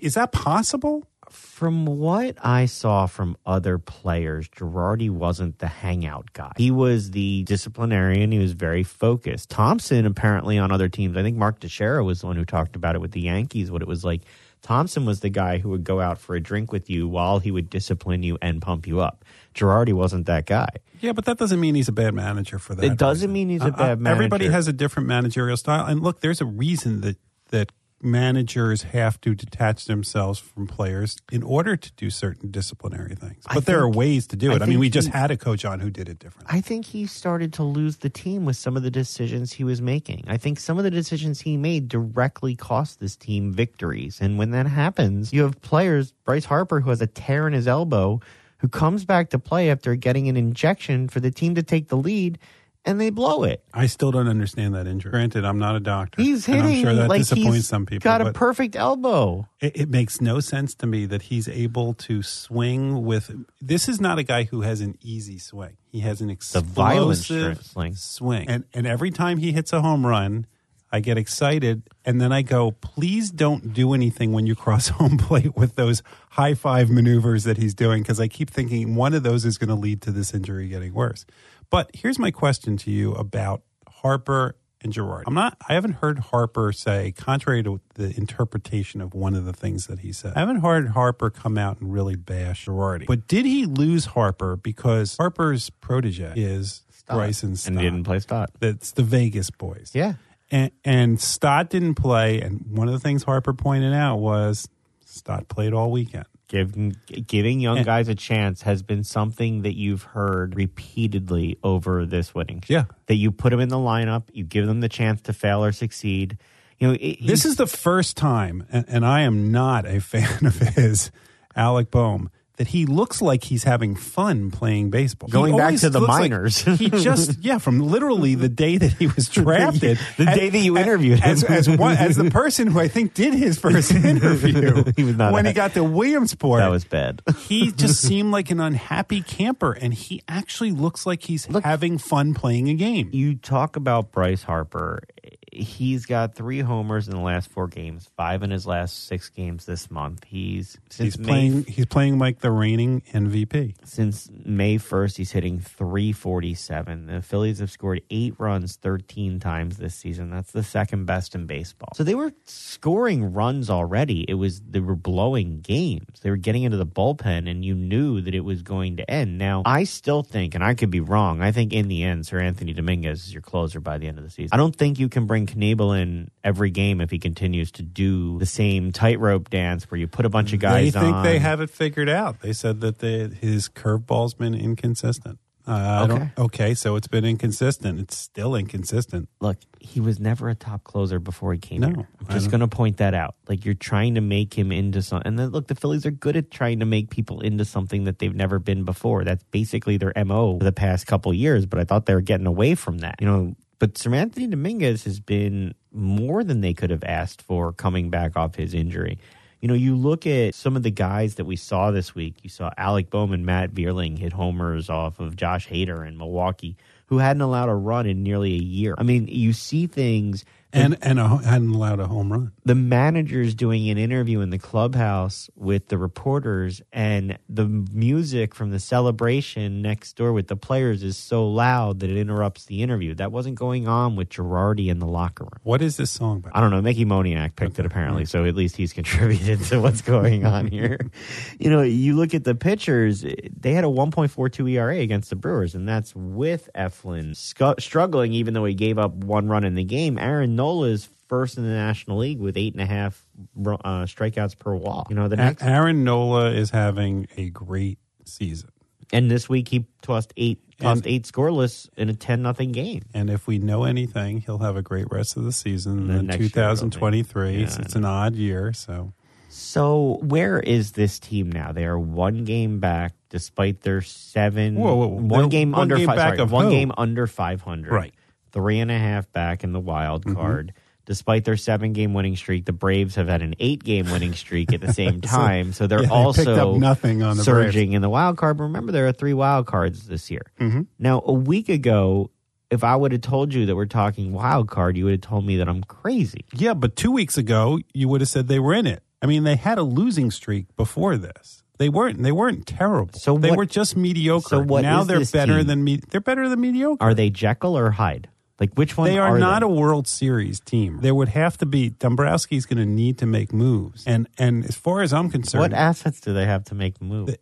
[SPEAKER 3] Is that possible?
[SPEAKER 2] From what I saw from other players, Girardi wasn't the hangout guy. He was the disciplinarian. He was very focused. Thomson, apparently, on other teams, I think Mark Teixeira was the one who talked about it with the Yankees, what it was like. Thomson was the guy who would go out for a drink with you while he would discipline you and pump you up. Girardi wasn't that guy.
[SPEAKER 3] Yeah, but that doesn't mean he's a bad manager for that.
[SPEAKER 2] It doesn't
[SPEAKER 3] reason.
[SPEAKER 2] mean he's a
[SPEAKER 3] Uh,
[SPEAKER 2] bad
[SPEAKER 3] uh, Everybody has a different managerial style, and look, there's a reason that that managers have to detach themselves from players in order to do certain disciplinary things.
[SPEAKER 2] I
[SPEAKER 3] But there are ways to do it. I, mean,
[SPEAKER 2] think
[SPEAKER 3] we just had a coach on who did it differently.
[SPEAKER 2] I think he started to lose the team with some of the decisions he was making. I think some of the decisions he made directly cost this team victories. And when that happens, you have players, Bryce Harper, who has a tear in his elbow, who comes back to play after getting an injection for the team to take the lead, and they blow it.
[SPEAKER 3] I still don't understand that injury. Granted, I'm not a doctor.
[SPEAKER 2] He's
[SPEAKER 3] and
[SPEAKER 2] hitting
[SPEAKER 3] I'm sure that
[SPEAKER 2] like
[SPEAKER 3] disappoints
[SPEAKER 2] he's
[SPEAKER 3] some people.
[SPEAKER 2] He's got a perfect elbow.
[SPEAKER 3] it, it makes no sense to me that he's able to swing with. This is not a guy who has an easy swing. He has an explosive
[SPEAKER 2] swing.
[SPEAKER 3] swing, and and every time he hits a home run, I get excited, and then I go, please don't do anything when you cross [laughs] home plate with those high five maneuvers that he's doing, because I keep thinking one of those is going to lead to this injury getting worse. But here's my question to you about Harper and Girardi. I'm not. I haven't heard Harper say, contrary to the interpretation of one of the things that he said. I haven't heard Harper come out and really bash Girardi. But did he lose Harper because Harper's protege is Bryson Stott?
[SPEAKER 2] And he didn't play Stott.
[SPEAKER 3] That's the Vegas boys.
[SPEAKER 2] Yeah.
[SPEAKER 3] And, and Stott didn't play. And one of the things Harper pointed out was Stott played all weekend.
[SPEAKER 2] Giving, giving young
[SPEAKER 3] And-
[SPEAKER 2] guys a chance has been something that you've heard repeatedly over this winning.
[SPEAKER 3] Yeah.
[SPEAKER 2] That you put them in the lineup, you give them the chance to fail or succeed. You know, it,
[SPEAKER 3] This is the first time, and, and I am not a fan of his, Alec Bohm, that he looks like he's having fun playing baseball.
[SPEAKER 2] Going back to the
[SPEAKER 3] looks like
[SPEAKER 2] minors.
[SPEAKER 3] he [laughs] just, yeah, from literally the day that he was [laughs] drafted.
[SPEAKER 2] The day that you interviewed him.
[SPEAKER 3] As, as, one, as the [laughs] person who I think did his first interview
[SPEAKER 2] He was not
[SPEAKER 3] when he got to Williamsport.
[SPEAKER 2] that was bad.
[SPEAKER 3] he just seemed like an unhappy camper, and he actually looks like he's
[SPEAKER 2] Look-
[SPEAKER 3] having fun playing a game.
[SPEAKER 2] you talk about Bryce Harper. He's got three homers in the last four games, five in his last six games this month. He's since
[SPEAKER 3] He's
[SPEAKER 2] May
[SPEAKER 3] playing. He's playing like the reigning MVP.
[SPEAKER 2] since May 1st, he's hitting 347. The Phillies have scored eight runs 13 times this season. That's the second best in baseball. So they were scoring runs already. It was, they were blowing games. They were getting into the bullpen, and you knew that it was going to end. Now, I still think, and I could be wrong, I think in the end, Seranthony Dominguez is your closer by the end of the season. I don't think you can bring Knebel in every game if he continues to do the same tightrope dance where you put a bunch of guys
[SPEAKER 3] they think
[SPEAKER 2] on.
[SPEAKER 3] they have it figured out. They said that they, his curveball's been inconsistent. Uh, I don't,
[SPEAKER 2] Okay.
[SPEAKER 3] okay, so it's been inconsistent. It's still inconsistent.
[SPEAKER 2] look, he was never a top closer before he came
[SPEAKER 3] No,
[SPEAKER 2] here. I'm just going to point that out. Like you're trying to make him into something. And then look, the Phillies are good at trying to make people into something that they've never been before. That's basically their MO for the past couple years, but I thought they were getting away from that. You know, but Seranthony Dominguez has been more than they could have asked for coming back off his injury. You know, you look at some of the guys that we saw this week. You saw Alec Bowman, Matt Vierling hit homers off of Josh Hader in Milwaukee, who hadn't allowed a run in nearly a year. I mean, you see things
[SPEAKER 3] And and a, hadn't allowed a home run.
[SPEAKER 2] the manager's doing an interview in the clubhouse with the reporters and the music from the celebration next door with the players is so loud that it interrupts the interview. That wasn't going on with Girardi in the locker room.
[SPEAKER 3] What is this song about?
[SPEAKER 2] I don't know. Mickey Moniak picked it apparently, so at least he's contributed to what's going on here. [laughs] you know, you look at the pitchers; they had a 1.42 ERA against the Brewers, and that's with Eflin scu- struggling, even though he gave up one run in the game. Aaron Nola is first in the National League with eight and a half uh, strikeouts per walk. You know, the next
[SPEAKER 3] Aaron Nola is having a great season.
[SPEAKER 2] and this week he tossed eight tossed
[SPEAKER 3] And-
[SPEAKER 2] eight scoreless in a ten nothing game.
[SPEAKER 3] And if we know anything, he'll have a great rest of the season. in
[SPEAKER 2] next year it'll
[SPEAKER 3] 2023, it's,
[SPEAKER 2] Yeah,
[SPEAKER 3] it's an odd year. So
[SPEAKER 2] So where is this team now? They are one game back, despite their seven.
[SPEAKER 3] Whoa, whoa,
[SPEAKER 2] one game
[SPEAKER 3] one
[SPEAKER 2] under
[SPEAKER 3] game
[SPEAKER 2] five.
[SPEAKER 3] back
[SPEAKER 2] sorry,
[SPEAKER 3] of
[SPEAKER 2] one game under five hundred.
[SPEAKER 3] Right. Mm-hmm.
[SPEAKER 2] three and a half back in the wild card. Despite their seven game winning streak, the Braves have had an eight game winning streak at the [laughs] same time. so they're
[SPEAKER 3] yeah,
[SPEAKER 2] also
[SPEAKER 3] nothing on the
[SPEAKER 2] surging in the wild card. But remember, there are three wild cards this year.
[SPEAKER 3] Mm-hmm.
[SPEAKER 2] Now, a week ago, if I would have told you that we're talking wild card, you would have told me that I'm crazy.
[SPEAKER 3] Yeah, but two weeks ago you would have said they were in it. I mean, they had a losing streak before this. They weren't. They weren't terrible.
[SPEAKER 2] So
[SPEAKER 3] they were just mediocre.
[SPEAKER 2] so what
[SPEAKER 3] now they're better
[SPEAKER 2] team?
[SPEAKER 3] than me. They're better than mediocre.
[SPEAKER 2] Are they Jekyll or Hyde? Like which one?
[SPEAKER 3] they are, not
[SPEAKER 2] they?
[SPEAKER 3] a World Series team. There would have to be Dombrowski's going to need to make moves. And and as far as I'm concerned,
[SPEAKER 2] What assets do they have to make the move?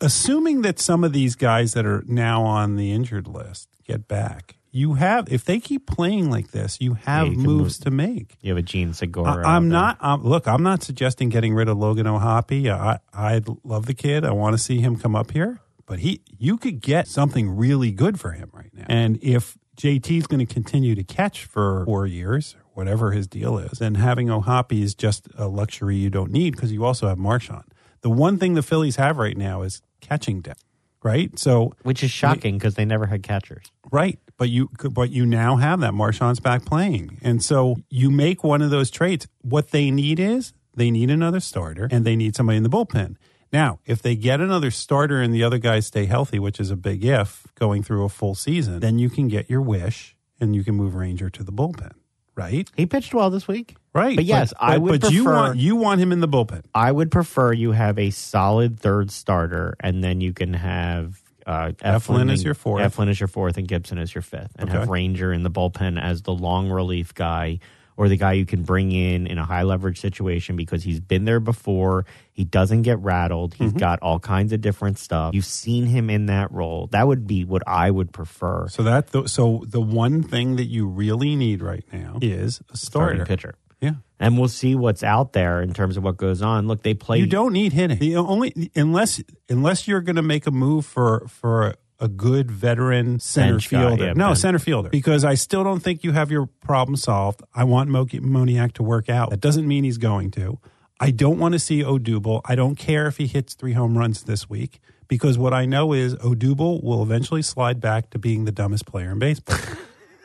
[SPEAKER 3] assuming that some of these guys that are now on the injured list get back, you have if they keep playing like this, you have
[SPEAKER 2] you
[SPEAKER 3] moves
[SPEAKER 2] move.
[SPEAKER 3] to make.
[SPEAKER 2] You have a Jean Segura.
[SPEAKER 3] I, I'm
[SPEAKER 2] out
[SPEAKER 3] not. Um, look, I'm not suggesting getting rid of Logan O'Hoppe. I I love the kid. I want to see him come up here, but he you could get something really good for him right now. And if JT is going to continue to catch for four years, whatever his deal is, And having O'Hoppe is just a luxury you don't need because you also have Marchán. The one thing the Phillies have right now is catching depth, right? So
[SPEAKER 2] which is shocking because they never had catchers.
[SPEAKER 3] Right, but you but you now have that Marchán's back playing, and so you make one of those trades. What they need is they need another starter, and they need somebody in the bullpen. Now, if they get another starter and the other guys stay healthy, which is a big if going through a full season, then you can get your wish and you can move Ranger to the bullpen. Right,
[SPEAKER 2] He pitched well this week.
[SPEAKER 3] right.
[SPEAKER 2] But yes, I would
[SPEAKER 3] But you
[SPEAKER 2] prefer-
[SPEAKER 3] want you want him in the bullpen.
[SPEAKER 2] I would prefer you have a solid third starter, and then you can have uh,
[SPEAKER 3] Eflin
[SPEAKER 2] and-
[SPEAKER 3] is your fourth.
[SPEAKER 2] Eflin is your fourth, and Gibson is your fifth, and have Ranger in the bullpen as the long relief guy or the guy you can bring in in a high leverage situation because he's been there before. He doesn't get rattled. He's
[SPEAKER 3] Mm-hmm.
[SPEAKER 2] got all kinds of different stuff. You've seen him in that role. That would be what I would prefer.
[SPEAKER 3] So that the, so the one thing that you really need right now is a
[SPEAKER 2] Starting
[SPEAKER 3] starter
[SPEAKER 2] pitcher.
[SPEAKER 3] Yeah.
[SPEAKER 2] And we'll see what's out there in terms of what goes on. Look, they play.
[SPEAKER 3] You don't need hitting. The only unless unless you're going to make a move for for a good veteran center
[SPEAKER 2] Bench guy,
[SPEAKER 3] fielder.
[SPEAKER 2] yeah,
[SPEAKER 3] no,
[SPEAKER 2] bench.
[SPEAKER 3] center fielder. Because I still don't think you have your problem solved. I want Mo- Moniak to work out. That doesn't mean he's going to. I don't want to see Odubel. I don't care if he hits three home runs this week because what I know is Odubel will eventually slide back to being the dumbest player in baseball. [laughs]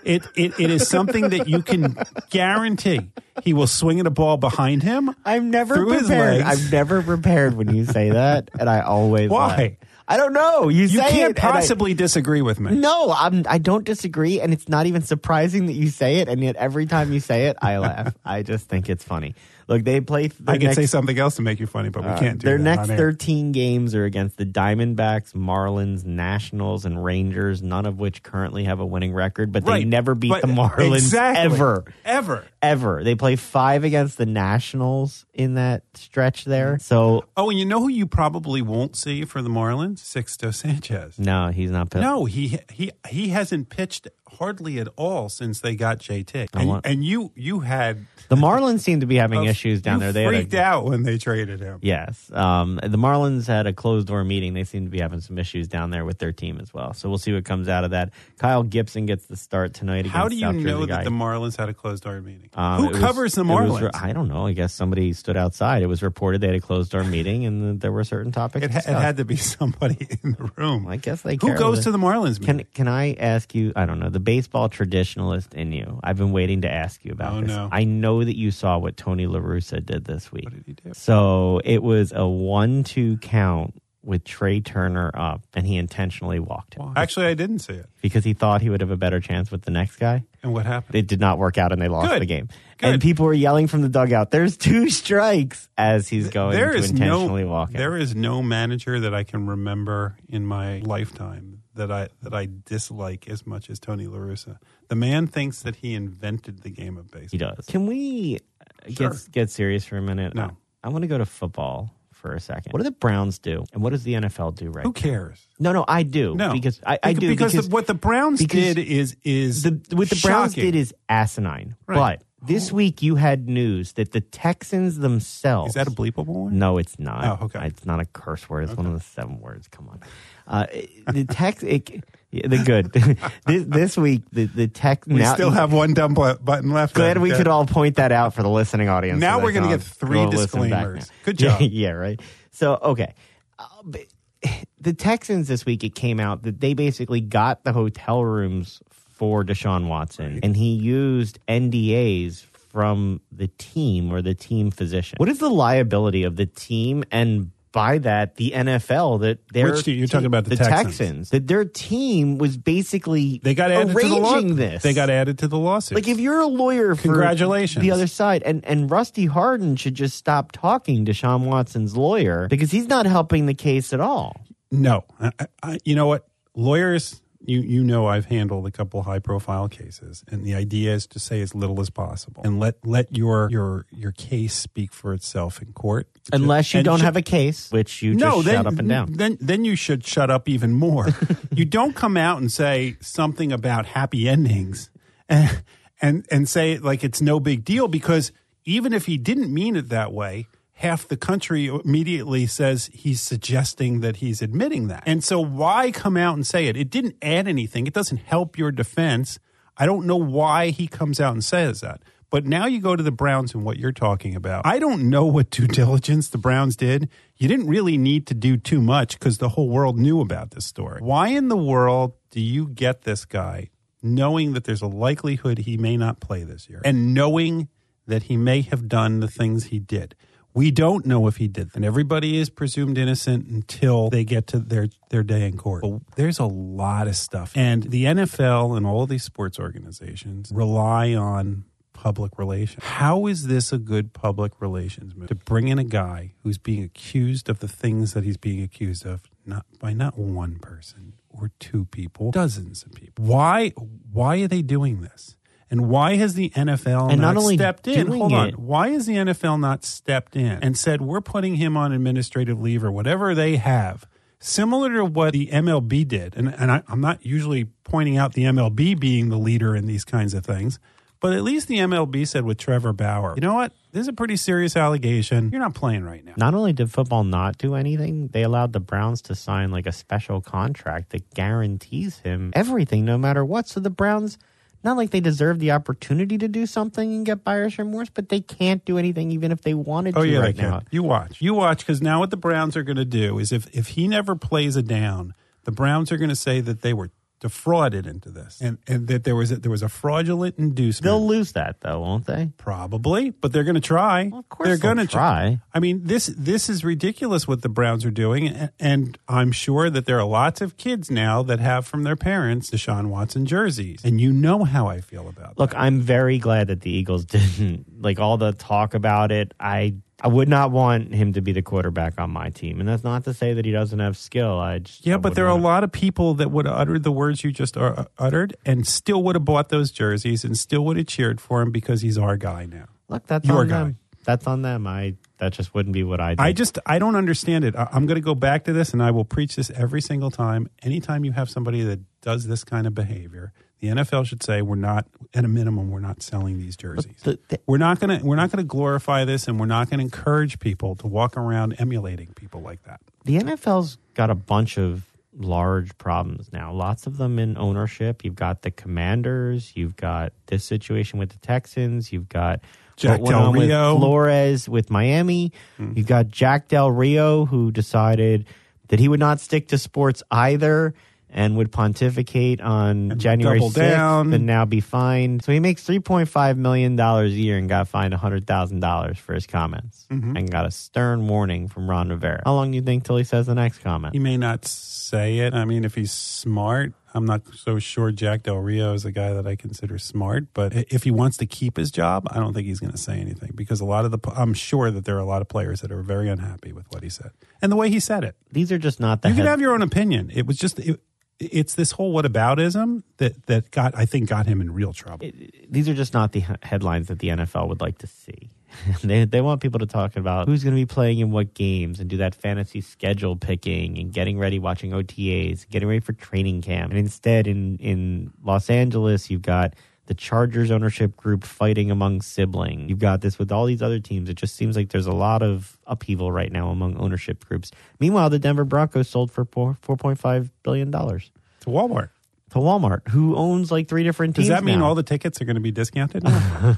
[SPEAKER 3] It, it it is something that you can guarantee. He will swing at a ball behind him.
[SPEAKER 2] I'm never
[SPEAKER 3] through his
[SPEAKER 2] prepared.
[SPEAKER 3] legs.
[SPEAKER 2] I'm never prepared when you say that, and I always
[SPEAKER 3] Why?
[SPEAKER 2] laugh. I don't know. You,
[SPEAKER 3] You
[SPEAKER 2] say
[SPEAKER 3] can't
[SPEAKER 2] it, and I-
[SPEAKER 3] possibly disagree with me.
[SPEAKER 2] no, I'm. I don't disagree, and it's not even surprising that you say it. And yet, every time you say it, I laugh. I just think it's funny. Look, they play.
[SPEAKER 3] I could
[SPEAKER 2] next,
[SPEAKER 3] say something else to make you funny, but we
[SPEAKER 2] uh,
[SPEAKER 3] can't do that.
[SPEAKER 2] Their
[SPEAKER 3] that.
[SPEAKER 2] next 13 games are against the Diamondbacks, Marlins, Nationals, and Rangers. None of which currently have a winning record, but they never beat
[SPEAKER 3] But-
[SPEAKER 2] the Marlins
[SPEAKER 3] exactly.
[SPEAKER 2] ever
[SPEAKER 3] Ever.
[SPEAKER 2] ever. They play five against the Nationals in that stretch there. So
[SPEAKER 3] Oh, and you know who you probably won't see for the Marlins? Sixto Sanchez.
[SPEAKER 2] no, he's not.
[SPEAKER 3] No, he he he hasn't pitched hardly at all since they got JT. And,
[SPEAKER 2] want-
[SPEAKER 3] and you you had
[SPEAKER 2] The Marlins seem to be having [laughs] issues down there. They had a-
[SPEAKER 3] freaked out when they traded him.
[SPEAKER 2] Yes, um, the Marlins had a closed door meeting. They seem to be having some issues down there with their team as well. So we'll see what comes out of that. Kyle Gibson gets the start tonight. Against
[SPEAKER 3] How do you
[SPEAKER 2] South
[SPEAKER 3] know that the Marlins had a closed door meeting?
[SPEAKER 2] Um,
[SPEAKER 3] Who
[SPEAKER 2] it was-
[SPEAKER 3] covers the
[SPEAKER 2] it was-
[SPEAKER 3] Marlins?
[SPEAKER 2] I don't know. I guess somebody stood outside. It was reported they had a closed door meeting and there were certain topics.
[SPEAKER 3] it, ha- it had to be [laughs] somebody in the room.
[SPEAKER 2] I guess they
[SPEAKER 3] Who goes to the Marlins
[SPEAKER 2] Can can I ask you? I don't know the baseball traditionalist in you. I've been waiting to ask you about
[SPEAKER 3] Oh,
[SPEAKER 2] this.
[SPEAKER 3] no.
[SPEAKER 2] I know that you saw what Tony La Russa did this week.
[SPEAKER 3] What did he do?
[SPEAKER 2] So it was a one-two count with Trea Turner up, and he intentionally walked him
[SPEAKER 3] Actually, I didn't see it.
[SPEAKER 2] because he thought he would have a better chance with the next guy.
[SPEAKER 3] And what happened?
[SPEAKER 2] It did not work out, and they lost
[SPEAKER 3] Good.
[SPEAKER 2] the game.
[SPEAKER 3] Good.
[SPEAKER 2] And people were yelling from the dugout, "There's two strikes!" as he's going
[SPEAKER 3] there
[SPEAKER 2] to
[SPEAKER 3] is
[SPEAKER 2] intentionally
[SPEAKER 3] no
[SPEAKER 2] walk him.
[SPEAKER 3] there is no manager that I can remember in my lifetime that I that I dislike as much as Tony La Russa. The man thinks that he invented the game of baseball.
[SPEAKER 2] He
[SPEAKER 3] baseball.
[SPEAKER 2] does. Can we uh,
[SPEAKER 3] Sure.
[SPEAKER 2] get get serious for a minute?
[SPEAKER 3] No.
[SPEAKER 2] I, want to go to football for a second. What do the Browns do, and what does the NFL do right?
[SPEAKER 3] Who
[SPEAKER 2] now?
[SPEAKER 3] cares?
[SPEAKER 2] No, no, I do.
[SPEAKER 3] No,
[SPEAKER 2] because I, I do
[SPEAKER 3] because,
[SPEAKER 2] because
[SPEAKER 3] what the Browns
[SPEAKER 2] because
[SPEAKER 3] did is is
[SPEAKER 2] the what the Browns did is asinine.
[SPEAKER 3] Right.
[SPEAKER 2] But this week you had news that the Texans themselves.
[SPEAKER 3] is that a bleepable one?
[SPEAKER 2] No, it's not.
[SPEAKER 3] Oh, okay.
[SPEAKER 2] It's not a curse word. It's one of the seven words. Come on. Uh, the text, it, yeah, the good. [laughs] this, this week, the the tech.
[SPEAKER 3] We
[SPEAKER 2] now,
[SPEAKER 3] still have one dumb button left.
[SPEAKER 2] Glad we could all point that out for the listening audience.
[SPEAKER 3] Now
[SPEAKER 2] so
[SPEAKER 3] we're gonna get three disclaimers. Good
[SPEAKER 2] Yeah,
[SPEAKER 3] job. [laughs]
[SPEAKER 2] Yeah, right. So okay, uh, but [sighs] the Texans this week it came out that they basically got the hotel rooms for Deshaun Watson, and he used NDAs from the team or the team physician. What is the liability of the team and? By that, the NFL that their
[SPEAKER 3] Which team? You're talking about the Texans.
[SPEAKER 2] that their team was basically
[SPEAKER 3] They got added to the law-
[SPEAKER 2] this.
[SPEAKER 3] They got added to the lawsuit.
[SPEAKER 2] Like if you're a lawyer for
[SPEAKER 3] Congratulations.
[SPEAKER 2] the other side, and and Rusty Hardin should just stop talking to Sean Watson's lawyer because he's not helping the case at all.
[SPEAKER 3] No, I, I, you know what? Lawyers you you know I've handled a couple high profile cases, and the idea is to say as little as possible and let let your your your case speak for itself in court.
[SPEAKER 2] Unless you
[SPEAKER 3] And
[SPEAKER 2] don't
[SPEAKER 3] should-
[SPEAKER 2] have a case, which you just
[SPEAKER 3] then,
[SPEAKER 2] shut up and down.
[SPEAKER 3] Then then you should shut up even more. [laughs] you don't come out and say something about happy endings and and and say like it's no big deal because even if he didn't mean it that way, half the country immediately says he's suggesting that he's admitting that. And so why come out and say it? It didn't add anything. It doesn't help your defense. I don't know why he comes out and says that. But now you go to the Browns and what you're talking about. I don't know what due diligence the Browns did. You didn't really need to do too much because the whole world knew about this story. Why in the world do you get this guy knowing that there's a likelihood he may not play this year and knowing that he may have done the things he did? We don't know if he did, and everybody is presumed innocent until they get to their, their day in court. But there's a lot of stuff. And the NFL and all these sports organizations rely on public relations. How is this a good public relations move? To bring in a guy who's being accused of the things that he's being accused of, not by not one person or two people, dozens of people. Why why are they doing this? And why has the NFL
[SPEAKER 2] And
[SPEAKER 3] not,
[SPEAKER 2] not only
[SPEAKER 3] stepped in? Hold on.
[SPEAKER 2] it-
[SPEAKER 3] Why has the NFL not stepped in and said we're putting him on administrative leave or whatever they have? Similar to what the MLB did, and, and I, I'm not usually pointing out the MLB being the leader in these kinds of things, but at least the MLB said with Trevor Bauer, you know what? This is a pretty serious allegation. You're not playing right now.
[SPEAKER 2] Not only did football not do anything, they allowed the Browns to sign like a special contract that guarantees him everything no matter what. So the Browns, not like they deserve the opportunity to do something and get buyer's remorse, but they can't do anything even if they wanted
[SPEAKER 3] Oh
[SPEAKER 2] to
[SPEAKER 3] yeah,
[SPEAKER 2] right
[SPEAKER 3] they can.
[SPEAKER 2] now.
[SPEAKER 3] You watch. You watch because now what the Browns are going to do is if if he never plays a down, the Browns are going to say that they were defrauded into this and and that there was a, there was a fraudulent inducement.
[SPEAKER 2] They'll lose that though, won't they?
[SPEAKER 3] Probably, but they're going to try.
[SPEAKER 2] Well, of course
[SPEAKER 3] they're
[SPEAKER 2] they'll
[SPEAKER 3] going to
[SPEAKER 2] try.
[SPEAKER 3] I mean, this this is ridiculous what the Browns are doing, and, and I'm sure that there are lots of kids now that have from their parents Deshaun Watson jerseys, and you know how I feel about
[SPEAKER 2] Look, I'm very glad that the Eagles [laughs] didn't like all the talk about it. I I would not want him to be the quarterback on my team, and that's not to say that he doesn't have skill. I just
[SPEAKER 3] Yeah,
[SPEAKER 2] I
[SPEAKER 3] but there are a lot of people that would have uttered the words you just uh, uttered and still would have bought those jerseys and still would have cheered for him because he's our guy now.
[SPEAKER 2] Look, that's
[SPEAKER 3] Your
[SPEAKER 2] on
[SPEAKER 3] guy.
[SPEAKER 2] them. That's on them. I that just wouldn't be what I do.
[SPEAKER 3] I just I don't understand it. I, I'm going to go back to this and I will preach this every single time. Anytime you have somebody that does this kind of behavior, the NFL should say we're not at a minimum we're not selling these jerseys.
[SPEAKER 2] the- the-
[SPEAKER 3] we're not going to we're not going to glorify this and we're not going to encourage people to walk around emulating people like that.
[SPEAKER 2] the NFL's got a bunch of large problems now. Lots of them in ownership. You've got the Commanders. You've got this situation with the Texans. You've got
[SPEAKER 3] Jack Del
[SPEAKER 2] on with
[SPEAKER 3] Rio.
[SPEAKER 2] Flores with Miami. Mm-hmm. You've got Jack Del Rio who decided that he would not stick to sports either and would pontificate on January 6th
[SPEAKER 3] down.
[SPEAKER 2] and now be fined. So he makes $3.5 million a year and got fined $100,000 for his comments
[SPEAKER 3] Mm-hmm.
[SPEAKER 2] and got a stern warning from Ron Rivera. How long do you think till he says the next comment?
[SPEAKER 3] He may not say it. I mean, if he's smart, I'm not so sure Jack Del Rio is a guy that I consider smart. But if he wants to keep his job, I don't think he's going to say anything because a lot of the, I'm sure that there are a lot of players that are very unhappy with what he said and the way he said it.
[SPEAKER 2] These are just not the
[SPEAKER 3] You can have your own opinion. It was just, it, it's this whole "what whataboutism that, that got, I think, got him in real trouble.
[SPEAKER 2] these are just not the headlines that the NFL would like to see. [laughs] they they want people to talk about who's going to be playing in what games and do that fantasy schedule picking and getting ready, watching OTAs, getting ready for training camp. And instead, in in Los Angeles, you've got the Chargers ownership group fighting among siblings. You've got this with all these other teams. It just seems like there's a lot of upheaval right now among ownership groups. Meanwhile, the Denver Broncos sold for four four point five billion dollars
[SPEAKER 3] to Walmart.
[SPEAKER 2] To Walmart, who owns like three different teams.
[SPEAKER 3] Does that mean
[SPEAKER 2] now.
[SPEAKER 3] all the tickets are going to be discounted? [laughs]
[SPEAKER 2] I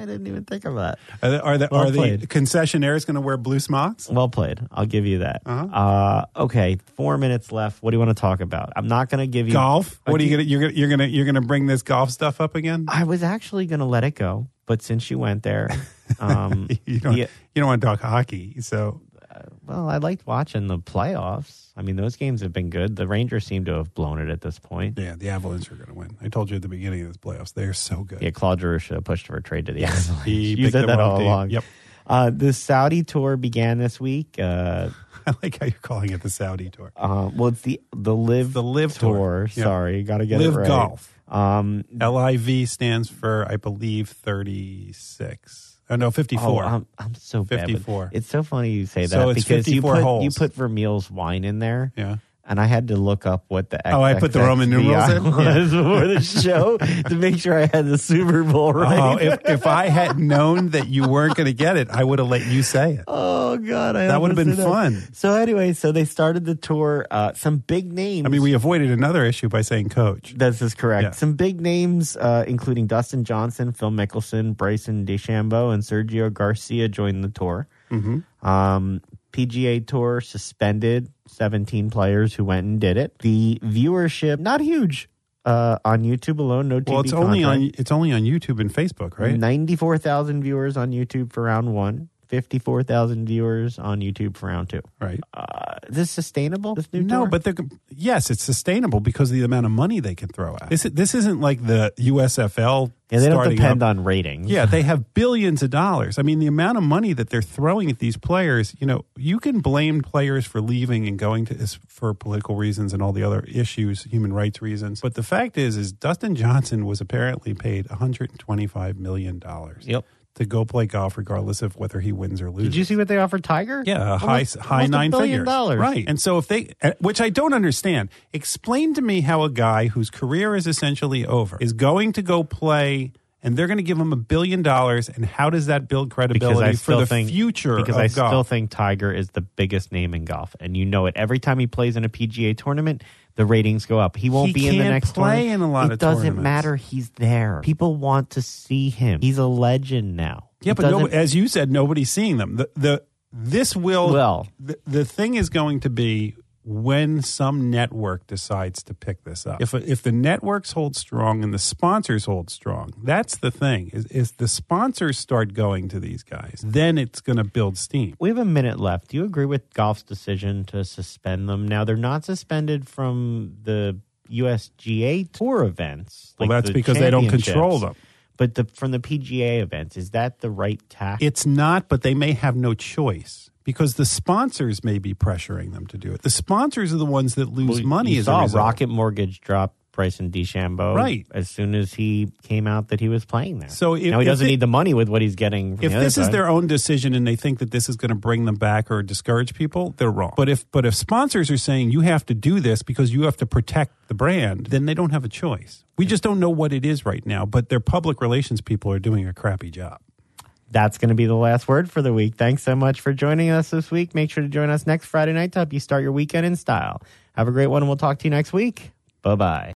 [SPEAKER 2] didn't even think of that.
[SPEAKER 3] Are the, are the,
[SPEAKER 2] Well
[SPEAKER 3] are the concessionaires going to wear blue smocks?
[SPEAKER 2] Well played. I'll give you that.
[SPEAKER 3] Uh-huh.
[SPEAKER 2] Uh, okay, four minutes left. What do you want to talk about? I'm not going to give you
[SPEAKER 3] golf. What are you gonna you're gonna you're gonna you're gonna bring this golf stuff up again?
[SPEAKER 2] I was actually going to let it go, but since you went there, [laughs] um,
[SPEAKER 3] you don't
[SPEAKER 2] yeah,
[SPEAKER 3] you don't want to talk hockey, so
[SPEAKER 2] well, I liked watching the playoffs. I mean, those games have been good. The Rangers seem to have blown it at this point.
[SPEAKER 3] yeah, the Avalanche are going to win. I told you at the beginning of this playoffs, they're so good.
[SPEAKER 2] Yeah, Claude Giroux should have pushed for a trade to the Avalanche.
[SPEAKER 3] He
[SPEAKER 2] you said that all
[SPEAKER 3] team.
[SPEAKER 2] along.
[SPEAKER 3] Yep.
[SPEAKER 2] Uh, the Saudi tour began this week. Uh, [laughs]
[SPEAKER 3] I like how you're calling it the Saudi tour.
[SPEAKER 2] Uh, well, it's the the LIV
[SPEAKER 3] The LIV
[SPEAKER 2] tour.
[SPEAKER 3] Tour. Yeah.
[SPEAKER 2] Sorry, got to get
[SPEAKER 3] Live
[SPEAKER 2] it right.
[SPEAKER 3] Golf.
[SPEAKER 2] Um,
[SPEAKER 3] LIV stands for, I believe, 36. Oh, no, 54.
[SPEAKER 2] Oh, I'm, I'm so bad.
[SPEAKER 3] 54.
[SPEAKER 2] It's so funny you say that
[SPEAKER 3] So it's
[SPEAKER 2] because you put
[SPEAKER 3] holes.
[SPEAKER 2] you put Vermeil's wine in there.
[SPEAKER 3] yeah.
[SPEAKER 2] And I had to look up what the
[SPEAKER 3] Oh, I put the Roman numerals in? [laughs]
[SPEAKER 2] Was before the show to make sure I had the Super Bowl right.
[SPEAKER 3] Oh, if, if I had known that you weren't going to get it, I would have let you say it. [laughs]
[SPEAKER 2] Oh God, I
[SPEAKER 3] That would have been
[SPEAKER 2] almost did that.
[SPEAKER 3] fun.
[SPEAKER 2] So anyway, so they started the tour. Uh, some big names.
[SPEAKER 3] I mean, we avoided another issue by saying coach.
[SPEAKER 2] This is correct.
[SPEAKER 3] Yeah.
[SPEAKER 2] Some big names, uh, including Dustin Johnson, Phil Mickelson, Bryson DeChambeau, and Sergio Garcia joined the tour. Mm-hmm. Um, PGA Tour suspended 17 players who went and did it. The viewership, not huge uh, on YouTube alone, no TV
[SPEAKER 3] Well, it's only on it's only on YouTube and Facebook, right?
[SPEAKER 2] 94,000 viewers on YouTube for round one, 54,000 viewers on YouTube for round two.
[SPEAKER 3] Right.
[SPEAKER 2] Uh, is this sustainable? This new
[SPEAKER 3] No,
[SPEAKER 2] tour?
[SPEAKER 3] but they're yes, it's sustainable because of the amount of money they can throw out. This this isn't like the USFL.
[SPEAKER 2] yeah, they don't depend
[SPEAKER 3] up.
[SPEAKER 2] on ratings.
[SPEAKER 3] Yeah, they [laughs] have billions of dollars. I mean, the amount of money that they're throwing at these players, you know, you can blame players for leaving and going to for political reasons and all the other issues, human rights reasons. But the fact is, is Dustin Johnson was apparently paid 125 million dollars.
[SPEAKER 2] Yep.
[SPEAKER 3] To go play golf, regardless of whether he wins or loses.
[SPEAKER 2] Did you see what they offered Tiger?
[SPEAKER 3] Yeah, a high
[SPEAKER 2] Almost-
[SPEAKER 3] high
[SPEAKER 2] almost a
[SPEAKER 3] nine
[SPEAKER 2] billion
[SPEAKER 3] figures.
[SPEAKER 2] dollars.
[SPEAKER 3] Right. And so if they uh, which I don't understand, explain to me how a guy whose career is essentially over is going to go play and they're going to give him a billion dollars and how does that build
[SPEAKER 2] Because
[SPEAKER 3] credibility for the
[SPEAKER 2] think
[SPEAKER 3] future
[SPEAKER 2] because
[SPEAKER 3] of
[SPEAKER 2] I
[SPEAKER 3] golf?
[SPEAKER 2] still think Tiger is the biggest name in golf, and you know it. Every time he plays in a PGA tournament, the ratings go up. He won't
[SPEAKER 3] He
[SPEAKER 2] be in the next
[SPEAKER 3] play
[SPEAKER 2] tournament.
[SPEAKER 3] in a lot
[SPEAKER 2] it
[SPEAKER 3] of
[SPEAKER 2] doesn't
[SPEAKER 3] tournaments.
[SPEAKER 2] matter. He's there. People want to see him. He's a legend now.
[SPEAKER 3] yeah,
[SPEAKER 2] It
[SPEAKER 3] but no, as you said, nobody's seeing them. The, the this will
[SPEAKER 2] Well-
[SPEAKER 3] the, the thing is going to be when some network decides to pick this up. If if the networks hold strong and the sponsors hold strong, that's the thing. Is, is the sponsors start going to these guys, then it's going to build steam.
[SPEAKER 2] we have a minute left. Do you agree with golf's decision to suspend them? Now they're not suspended from the USGA tour events.
[SPEAKER 3] Well, that's
[SPEAKER 2] the
[SPEAKER 3] because they don't control them.
[SPEAKER 2] But the, from the PGA events, is that the right tack?
[SPEAKER 3] It's not, but they may have no choice because the sponsors may be pressuring them to do it. The sponsors are the ones that lose
[SPEAKER 2] Well,
[SPEAKER 3] money
[SPEAKER 2] You
[SPEAKER 3] as
[SPEAKER 2] saw
[SPEAKER 3] a.
[SPEAKER 2] Rocket Mortgage drop Bryson DeChambeau
[SPEAKER 3] Right.
[SPEAKER 2] as soon as he came out that he was playing there.
[SPEAKER 3] So if-
[SPEAKER 2] now he doesn't
[SPEAKER 3] they-
[SPEAKER 2] need the money with what he's getting. From
[SPEAKER 3] if this is their own decision and they think that this is going to bring them back or discourage people, they're wrong. But if but if sponsors are saying you have to do this because you have to protect the brand, then they don't have a choice. We just don't know what it is right now, but their public relations people are doing a crappy job.
[SPEAKER 2] That's going to be the last word for the week. Thanks so much for joining us this week. Make sure to join us next Friday night to help you start your weekend in style. Have a great one, and we'll talk to you next week. Bye bye.